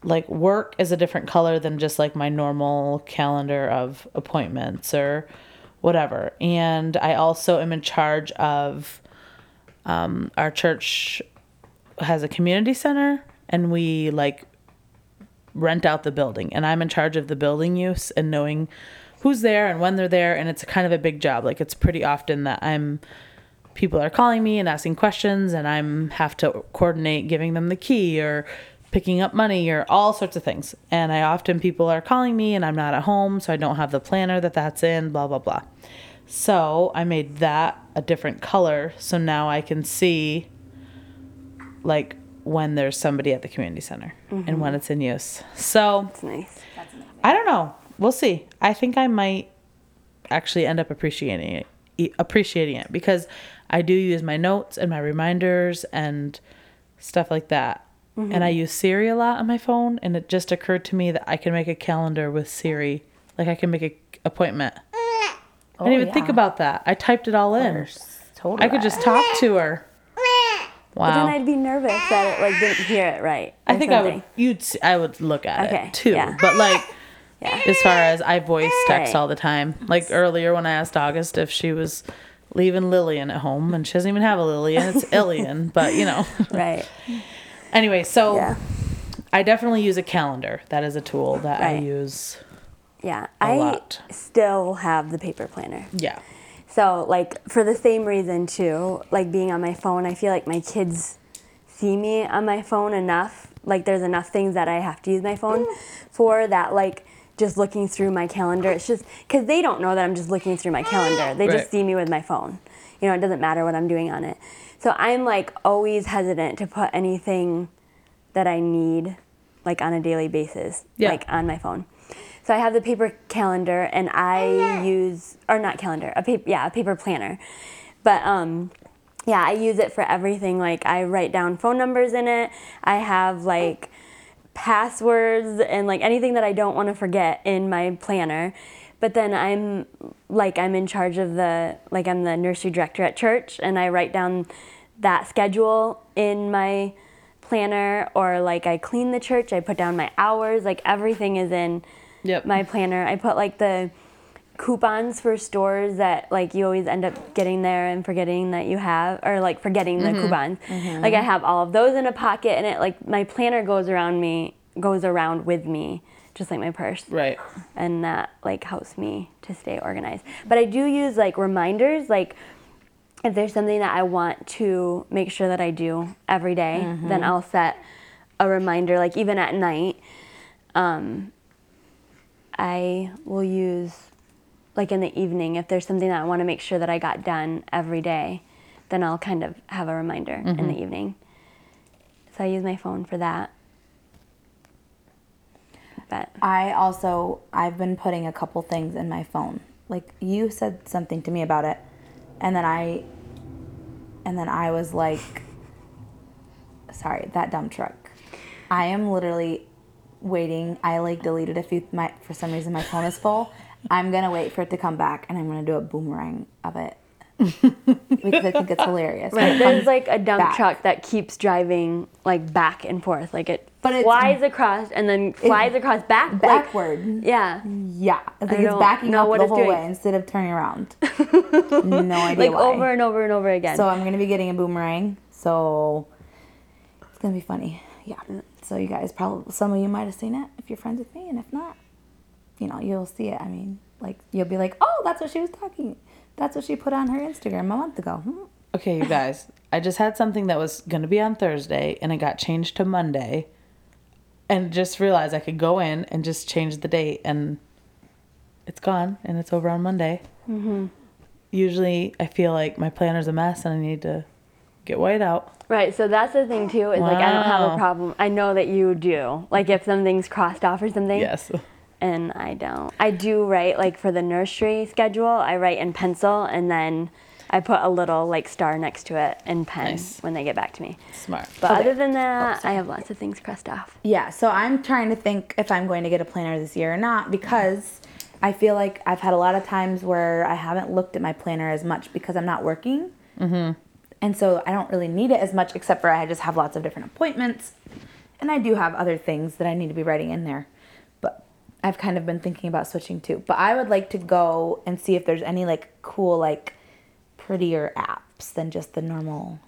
like work is a different color than just like my normal calendar of appointments or whatever. And I also am in charge of um, our church has a community center and we like rent out the building. And I'm in charge of the building use and knowing who's there and when they're there. And it's kind of a big job. Like it's pretty often that I'm people are calling me and asking questions and I'm have to coordinate giving them the key or picking up money or all sorts of things and I often people are calling me and I'm not at home so I don't have the planner that that's in blah blah blah so I made that a different color so now I can see like when there's somebody at the community center and when mm-hmm. it's in use. So It's nice. That's I don't know. We'll see. I think I might actually end up appreciating it, appreciating it because I do use my notes and my reminders and stuff like that. And I use Siri a lot on my phone, and it just occurred to me that I can make a calendar with Siri. Like I can make an appointment. I didn't oh, even think about that. I typed it all in. Totally. I could just talk to her. Wow. But then I'd be nervous that it like didn't hear it right. I think I would. You'd. I would look at Okay, it too. yeah. But like, Yeah. as far as I voice text Right. all the time. Like earlier when I asked August if she was leaving Lillian at home, and she doesn't even have a Lillian. It's Illian. But you know. Right. Anyway, so Yeah. I definitely use a calendar. That is a tool that I use. Yeah. A I lot. still have the paper planner. Yeah. So like for the same reason too, like being on my phone, I feel like my kids see me on my phone enough. Like there's enough things that I have to use my phone for that like just looking through my calendar. It's just cuz they don't know that I'm just looking through my calendar. They Right. just see me with my phone. You know, it doesn't matter what I'm doing on it. So I'm like always hesitant to put anything that I need like on a daily basis Yeah. like on my phone. So I have the paper calendar and I use or not calendar, a paper yeah, a paper planner. But um yeah, I use it for everything. Like I write down phone numbers in it. I have like passwords and like anything that I don't want to forget in my planner. But then I'm like I'm in charge of the like I'm the nursery director at church and I write down that schedule in my planner or like I clean the church, I put down my hours, like everything is in Yep. my planner. I put like the coupons for stores that like you always end up getting there and forgetting that you have or like forgetting the mm-hmm. coupons. Mm-hmm. Like I have all of those in a pocket and it like my planner goes around me goes around with me just like my purse Right. and that like helps me to stay organized. But I do use like reminders like if there's something that I want to make sure that I do every day, then I'll set a reminder like even at night. Um, I will use like in the evening if there's something that I want to make sure that I got done every day, then I'll kind of have a reminder in the evening. So I use my phone for that. But I also I've been putting a couple things in my phone. Like you said something to me about it, and then I, and then I was like, sorry, that dump truck. I am literally waiting. I like deleted a few. My for some reason my phone is full. I'm gonna wait for it to come back, and I'm gonna do a boomerang of it because I think it's hilarious. Right. There's like a dump back. truck that keeps driving like back and forth. Like it But flies across and then flies across back. like- backward. yeah. Yeah, I think I it's backing up the whole doing. way instead of turning around. no idea Like why. over and over and over again. So I'm gonna be getting a boomerang. So it's gonna be funny. Yeah. So you guys probably some of you might have seen it if you're friends with me, and if not, you know you'll see it. I mean, like you'll be like, oh, that's what she was talking. That's what she put on her Instagram a month ago. Hmm. Okay, you guys. I just had something that was going to be on Thursday and it got changed to Monday. And just realized I could go in and just change the date and it's gone and it's over on Monday. usually I feel like my planner's a mess and I need to get white out. Right, so that's the thing too. Is like I don't have a problem. I know that you do. Like if something's crossed off or something. Yes. And I don't. I do write like for the nursery schedule. I write in pencil and then I put a little like star next to it in pen Nice. when they get back to me. Smart. But Okay. other than that, I have lots of things crossed off. Yeah, so I'm trying to think if I'm going to get a planner this year or not because I feel like I've had a lot of times where I haven't looked at my planner as much because I'm not working. Mm-hmm. And so I don't really need it as much except for I just have lots of different appointments. And I do have other things that I need to be writing in there. I've kind of been thinking about switching too. But I would like to go and see if there's any like cool, like prettier apps than just the normal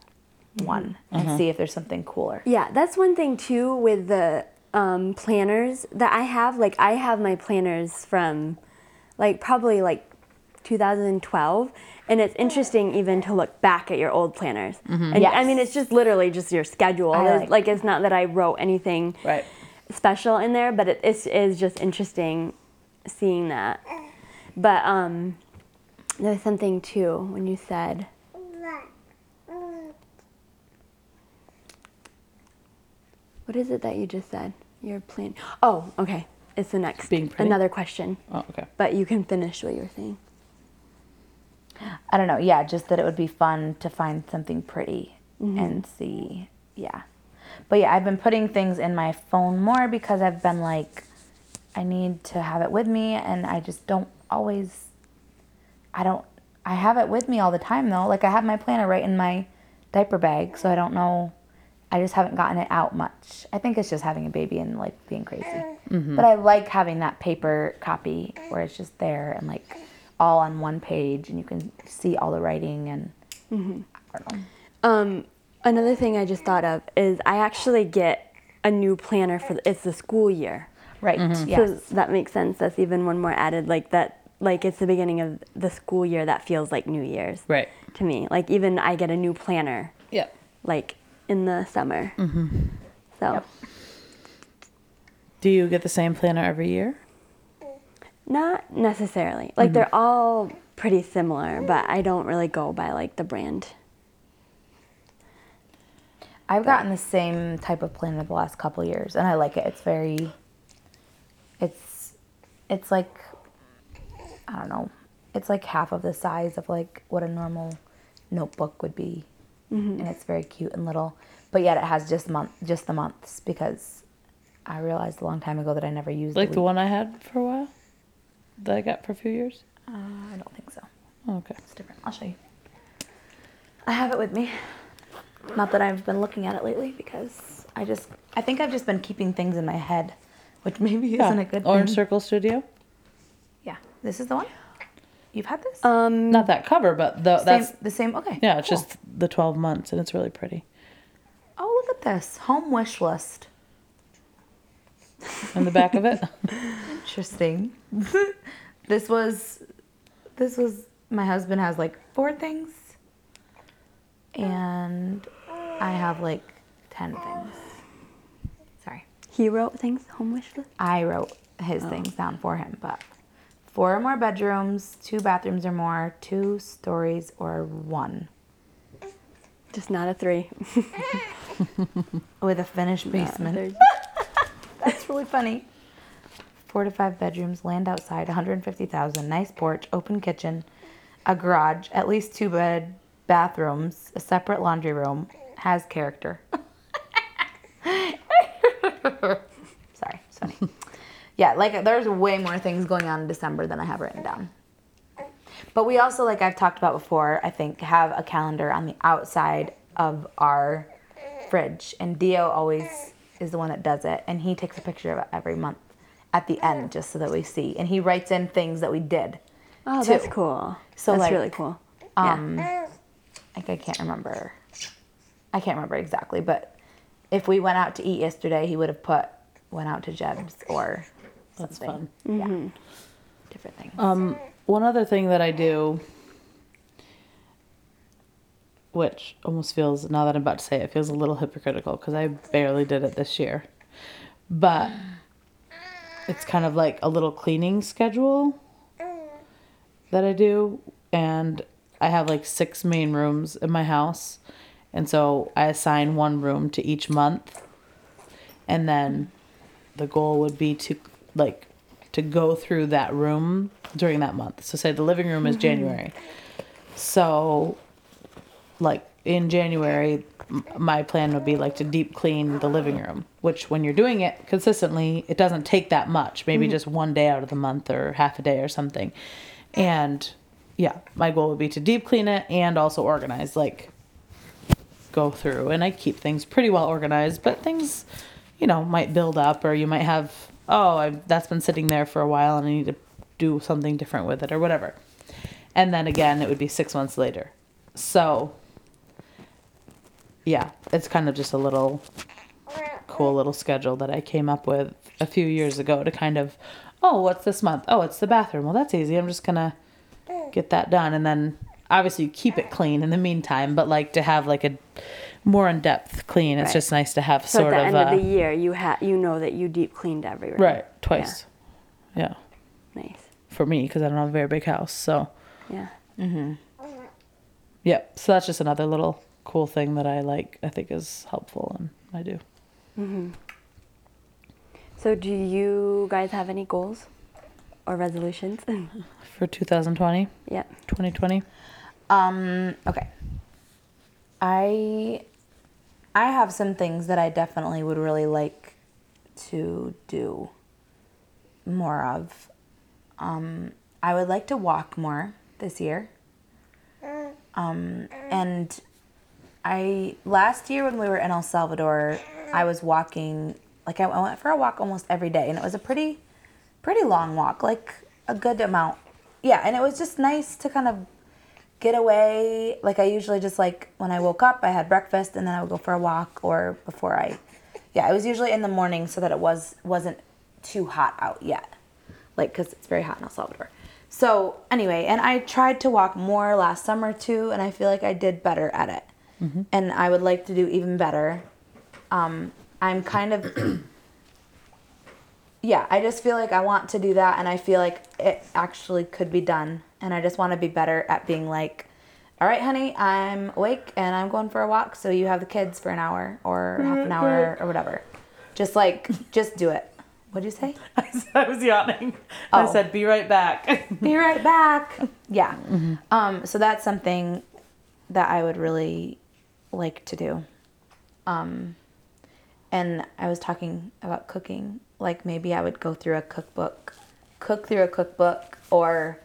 one and see if there's something cooler. Yeah, that's one thing too with the um, planners that I have. Like I have my planners from like probably like 2012 and it's interesting even to look back at your old planners and i mean it's just literally just your schedule like- like it's not that i wrote anything Right. Special in there but it is, is just interesting seeing that but um there's something too when you said what is it that you just said your plan oh okay it's the next Being pretty? another question Oh, okay. but you can finish what you were saying I don't know. Yeah, just that it would be fun to find something pretty and see. Yeah. But yeah, I've been putting things in my phone more because I've been like, I need to have it with me, and I just don't always. I don't. I have it with me all the time though. Like I have my planner right in my diaper bag, so I don't know. I just haven't gotten it out much. I think it's just having a baby and like being crazy. But I like having that paper copy where it's just there and like all on one page and you can see all the writing and I don't know. Um, another thing I just thought of is I actually get a new planner for it's the school year. Right. So Yes. that makes sense. That's even one more added like that. Like it's the beginning of the school year. That feels like New Year's Right. to me. Like even I get a new planner Yep. like in the summer. Mm-hmm. So Yep. Do you get the same planner every year? not necessarily. Like they're all pretty similar, but I don't really go by like the brand. I've gotten the same type of planner the last couple years and I like it. It's very it's it's like I don't know. It's like half of the size of like what a normal notebook would be. And it's very cute and little. But yet it has just month just the months because I realized a long time ago that I never used Like the the one I had for a while? That I got for a few years? Uh, I don't think so. Okay. It's different. I'll show you. I have it with me. Not that I've been looking at it lately because I just I think I've just been keeping things in my head, which maybe isn't a good thing. Orange thing. Circle Studio? Yeah, this is the one. You've had this? Um, Not that cover, but the, same, that's the same. Okay. yeah, it's cool. just the 12 months and it's really pretty. Oh, look at this home wish list. In the back of it? Interesting. this was, this was my husband has like four things, and I have like ten things. Sorry. he wrote things home wish list. I wrote his oh. things down for him, but four or more bedrooms, two bathrooms or more, two stories or one Just not a three. with a finished basement. That's really funny. Four to five bedrooms, land outside, 150,000, nice porch, open kitchen, a garage, at least two bed bathrooms, a separate laundry room, has character. Sorry, funny. yeah, like there's way more things going on in December than I have written down. But we also, like I've talked about before, I think have a calendar on the outside of our fridge, and Dio always is the one that does it, and he takes a picture of it every month at the end just so that we see, and he writes in things that we did. Oh, too. that's cool. So, that's like, really cool. Um, like I can't remember, I can't remember exactly, but if we went out to eat yesterday, he would have put went out to Jeb's or That's something. fun. Yeah, different things. Um, one other thing that I do, which almost feels, now that I'm about to say it, feels a little hypocritical because I barely did it this year. But it's kind of like a little cleaning schedule that I do. And I have like six main rooms in my house. And so I assign one room to each month. And then the goal would be to like to go through that room during that month. So say the living room is mm-hmm. January. So like in January my plan would be like to deep clean the living room, which when you're doing it consistently, it doesn't take that much. Maybe mm-hmm. just one day out of the month or half a day or something. And yeah, my goal would be to deep clean it and also organize like go through and I keep things pretty well organized, but things, you know, might build up or you might have, oh, i that's been sitting there for a while and I need to do something different with it or whatever. And then again, it would be six months later. So, yeah, it's kind of just a little cool little schedule that I came up with a few years ago to kind of, oh, what's this month? Oh, it's the bathroom. Well, that's easy. I'm just going to mm. get that done. And then obviously you keep it clean in the meantime, but like to have like a more in depth clean, it's Right. just nice to have So sort at the of end uh, of the year, you ha- you know that you deep cleaned every room. right twice. Yeah. Nice. For me, because I don't have a very big house. So, Yeah. Mhm. Yep. So that's just another little cool thing that I like, I think is helpful and I do. Mhm. So do you guys have any goals or resolutions? For 2020, yeah. 2020. Um, okay. I I have some things that I definitely would really like to do more of. Um, I would like to walk more this year. Um, and I last year when we were in El Salvador, I was walking like I went for a walk almost every day, and it was a pretty pretty long walk, like a good amount. Yeah, and it was just nice to kind of get away. Like I usually just like when I woke up, I had breakfast and then I would go for a walk or before I Yeah, it was usually in the morning so that it was wasn't too hot out yet. Like cuz it's very hot in El Salvador. So, anyway, and I tried to walk more last summer too and I feel like I did better at it. And I would like to do even better. Um I'm kind of yeah, I just feel like I want to do that and I feel like it actually could be done. And I just want to be better at being like, all right, honey, I'm awake and I'm going for a walk. So you have the kids for an hour or half an hour or whatever. Just like, just do it. What'd you say? I was yawning. I Oh. said, be right back. Be right back. Yeah. Um, so that's something that I would really like to do. Um, and I was talking about cooking. Like maybe I would go through a cookbook, cook through a cookbook, or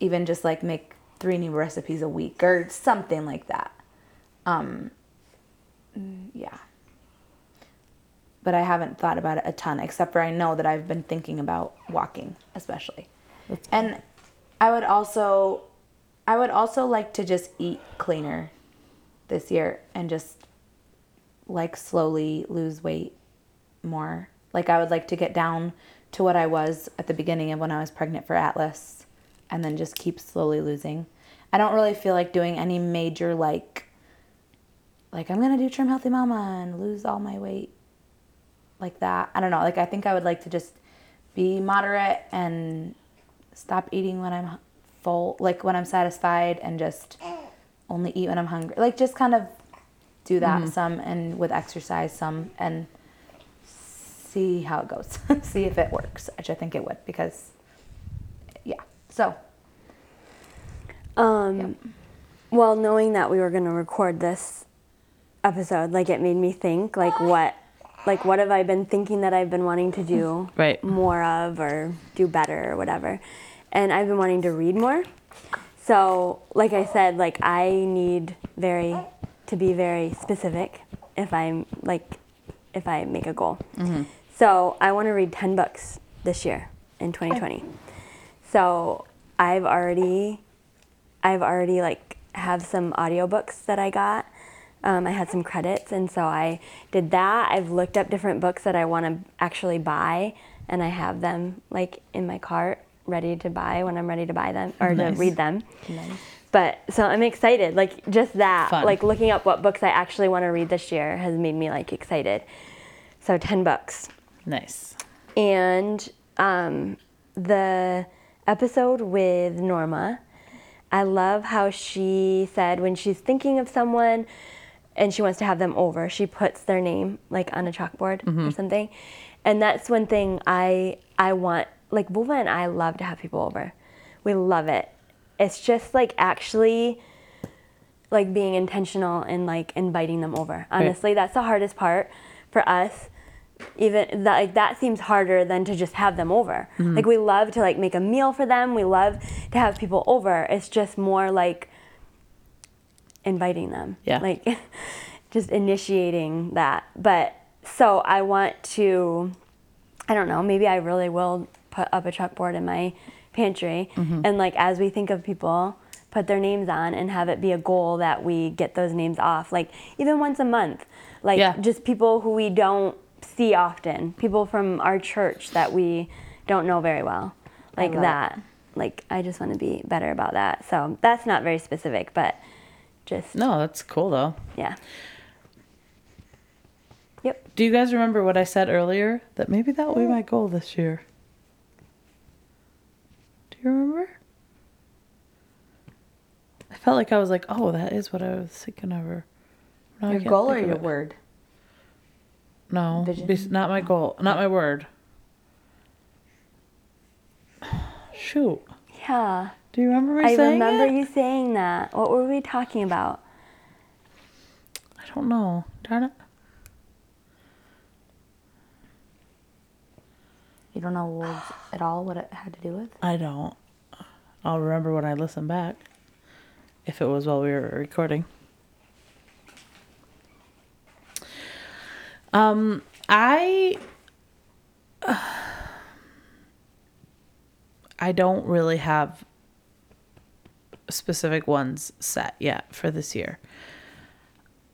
even just like make three new recipes a week or something like that. Um, yeah. But I haven't thought about it a ton, except for I know that I've been thinking about walking, especially. And I would also I would also like to just eat cleaner this year and just like slowly lose weight more. Like I would like to get down to what I was at the beginning of when I was pregnant for Atlas and then just keep slowly losing. I don't really feel like doing any major like like I'm going to do trim healthy mama and lose all my weight like that. I don't know. Like I think I would like to just be moderate and stop eating when I'm full, like when I'm satisfied, and just only eat when I'm hungry. Like just kind of do that mm-hmm. some, and with exercise some, and see how it goes. see if it works, which I think it would, because. So Um, Well, knowing that we were going to record this episode, like it made me think, like what, like what have I been thinking that I've been wanting to do Right. more of or do better or whatever, and I've been wanting to read more. So, like I said, like I need very to be very specific if I'm like if I make a goal. So I want to read ten books this year in 2020. So I've already I've already like have some audiobooks that I got. Um, I had some credits, and so I did that. I've looked up different books that I want to actually buy, and I have them like in my cart, ready to buy when I'm ready to buy them or Nice. to read them. But so I'm excited. Like just that, Fun. like looking up what books I actually want to read this year has made me like excited. So ten books nice. and um, the episode with Norma, I love how she said when she's thinking of someone and she wants to have them over, she puts their name like on a chalkboard or mm-hmm. something. And that's one thing I I want like Vulva and I love to have people over. We love it. It's just like actually like being intentional and like inviting them over. Honestly, that's the hardest part for us. Even that like that seems harder than to just have them over. Mm-hmm. Like we love to like make a meal for them. We love to have people over. It's just more like inviting them. Yeah. Like just initiating that. But so I want to I don't know, maybe I really will put up a chalkboard in my pantry mm-hmm. and like as we think of people, put their names on and have it be a goal that we get those names off like even once a month. Like Yeah. just people who we don't see often, people from our church that we don't know very well. Like love it. that. Like I just want to be better about that. So that's not very specific, but just No, that's cool though. yeah. Yep. Do you guys remember what I said earlier? That maybe that will be my goal this year. Do you remember? I felt like I was like, oh, that is what I was thinking of. Her. No, Your goal or your it. word? No, Vision? bes- not my goal, not my word. Shoot, Yeah. do you remember me saying? I saying remember it? you saying that. What were we talking about? I don't know. Darn it. You don't know words at all what it had to do with? I don't. I'll remember when I listen back. If it was while we were recording. Um, I I don't really have specific ones set yet for this year.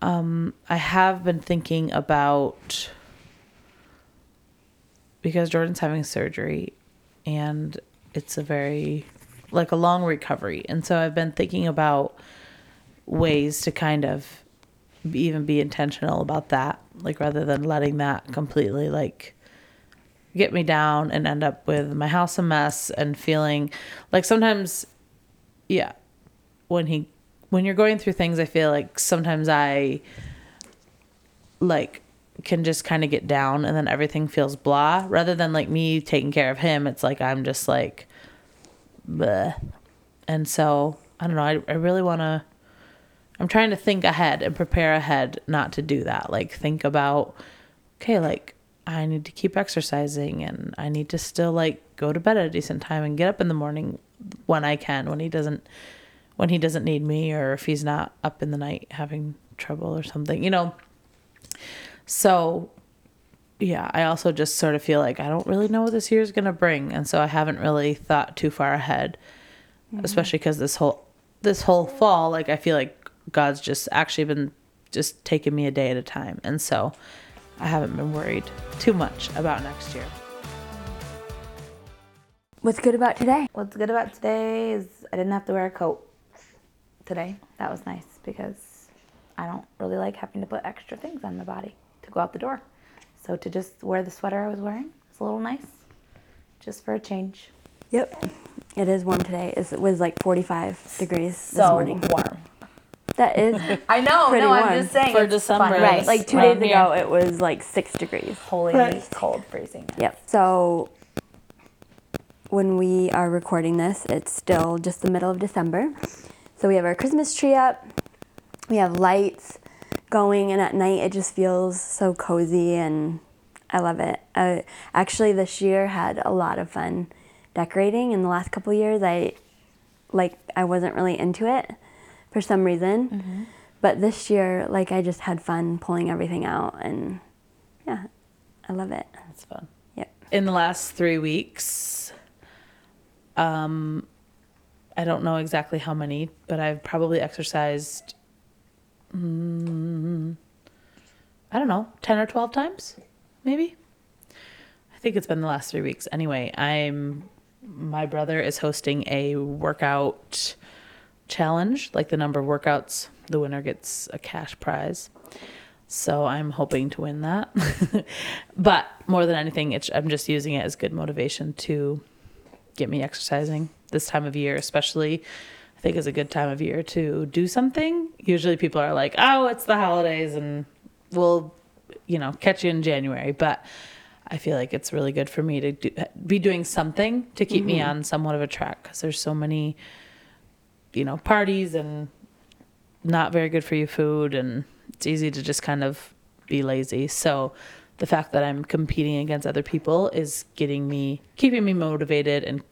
Um, I have been thinking about because Jordan's having surgery and it's a very like a long recovery. And so I've been thinking about ways to kind of even be intentional about that, like rather than letting that completely like get me down and end up with my house a mess and feeling like sometimes yeah, when he when you're going through things I feel like sometimes I like can just kind of get down and then everything feels blah rather than like me taking care of him it's like i'm just like bleh. and so i don't know i, I really want to i'm trying to think ahead and prepare ahead not to do that. Like think about okay like i need to keep exercising and i need to still like go to bed at a decent time and get up in the morning when i can when he doesn't when he doesn't need me or if he's not up in the night having trouble or something you know? So, yeah, I also just sort of feel like I don't really know what this year is going to bring, and so I haven't really thought too far ahead, mm-hmm. especially cuz this whole this whole fall, like I feel like God's just actually been just taking me a day at a time. And so I haven't been worried too much about next year. What's good about today? What's good about today is I didn't have to wear a coat today. That was nice because I don't really like having to put extra things on my body to go out the door. So to just wear the sweater I was wearing is a little nice, just for a change. Yep. It is warm today. It was like 45 degrees this So morning. warm. That is I know. Pretty no, I'm just saying For it's December, funny. right. Like two Around days here. ago, it was like six degrees. holy Right. cold, freezing. Yep. So when we are recording this, it's still just the middle of December. So we have our Christmas tree up. We have lights going, and at night it just feels so cozy, and I love it. I, actually, this year had a lot of fun decorating. In the last couple years, I like I wasn't really into it for some reason, but this year, like I just had fun pulling everything out, and yeah, I love it. That's fun. Yep. in the last three weeks um i don't know exactly how many but i've probably exercised mm, i don't know 10 or 12 times maybe i think it's been the last three weeks anyway i'm my brother is hosting a workout challenge like the number of workouts the winner gets a cash prize so I'm hoping to win that. but more than anything, it's, I'm just using it as good motivation to get me exercising this time of year, especially. I think is a good time of year to do something. Usually people are like, "Oh, it's the holidays and we'll, you know, catch you in January." But I feel like it's really good for me to do, be doing something to keep me mm-hmm. on somewhat of a track cuz there's so many you know, parties and not very good for you food and it's easy to just kind of be lazy. So the fact that I'm competing against other people is getting me keeping me motivated and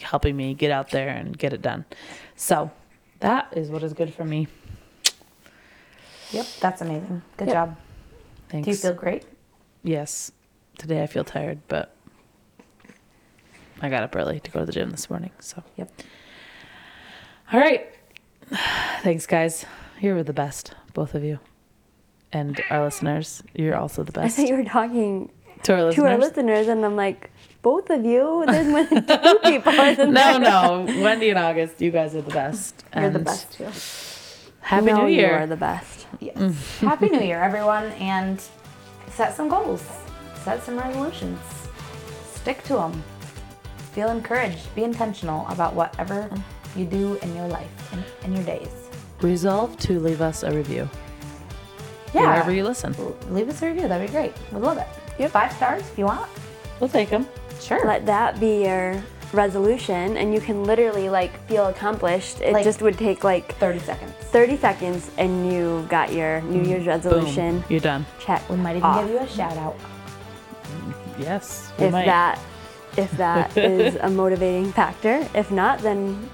helping me get out there and get it done. So that is what is good for me. Yep, that's amazing. Good Yep. job. Thanks. Do you feel great? yes. Today I feel tired, but I got up early to go to the gym this morning. So Yep. All right. Thanks, guys. You were the best, both of you. And our listeners, you're also the best. I best. thought you were talking to our to listeners. our listeners, and I'm like, both of you. There's more than two people. Isn't no, there? no. Wendy and August, you guys are the best. You're the And best too. Happy no, New You are the best. Yes. Mm. Happy New Year, everyone, and set some goals, set some resolutions, stick to them. Feel encouraged. Be intentional about whatever mm. You do in your life and in your days. Resolve to leave us a review Yeah. wherever you listen. Leave us a review. That'd be great. We'd love it. You have Five stars if you want. We'll take them. Sure. Let that be your resolution, and you can literally like feel accomplished. It Like- just would take like 30 seconds. 30 seconds, and you got your New Year's resolution. Boom. You're done. Check. We might even off. give you a shout out. Yes. We if might. that if that is a motivating factor. If not, then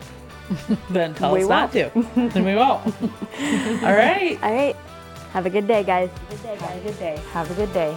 then tell we us not to. then we won't. All right. all right. Have a good day, guys. Good day, guys. Good day. Have a good day.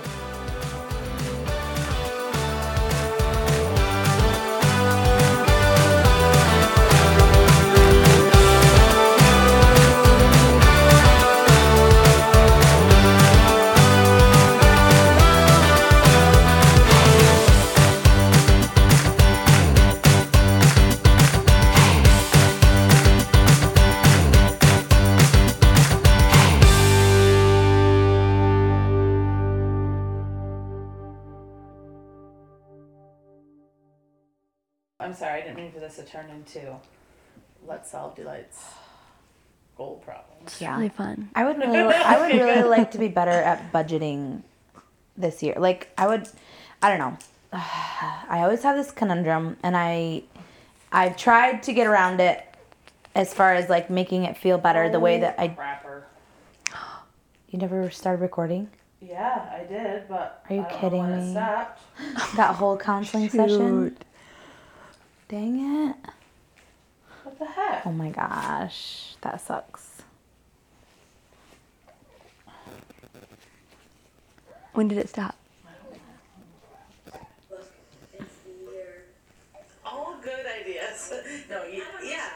Sorry, I didn't mean for this to turn into let's solve Delight's goal problems. Yeah. Really fun. I would really, I would really like to be better at budgeting this year. Like I would, I don't know. I always have this conundrum, and I, I've tried to get around it, as far as like making it feel better the way that I. Rapper. You never started recording Yeah, I did, but Are you I don't know kidding when me? that whole counseling session. Dang it! What the heck? Oh my gosh, that sucks. When did it stop? Look, it's here. It's all good ideas. No, yeah.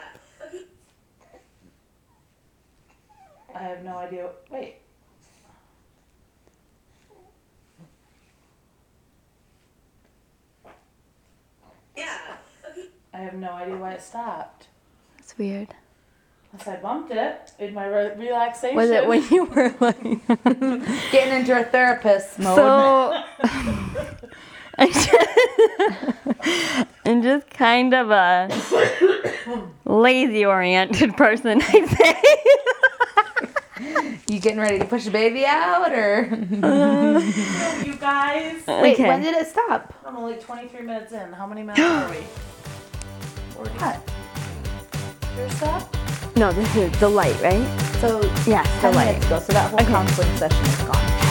I have no idea. Wait. Yeah. I have no idea why it stopped. That's weird. Unless I bumped it in my re- relaxation. Was it when you were like Getting into a therapist mode. so? I'm just, I'm just kind of a lazy oriented person, I'd say. you getting ready to push the baby out, or you guys? wait? Okay. When did it stop? I'm only 23 minutes in. How many minutes are we? 40. What? Your stop? No, this is the light, right? So Yes, the light. minutes ago. So that whole counseling session is gone.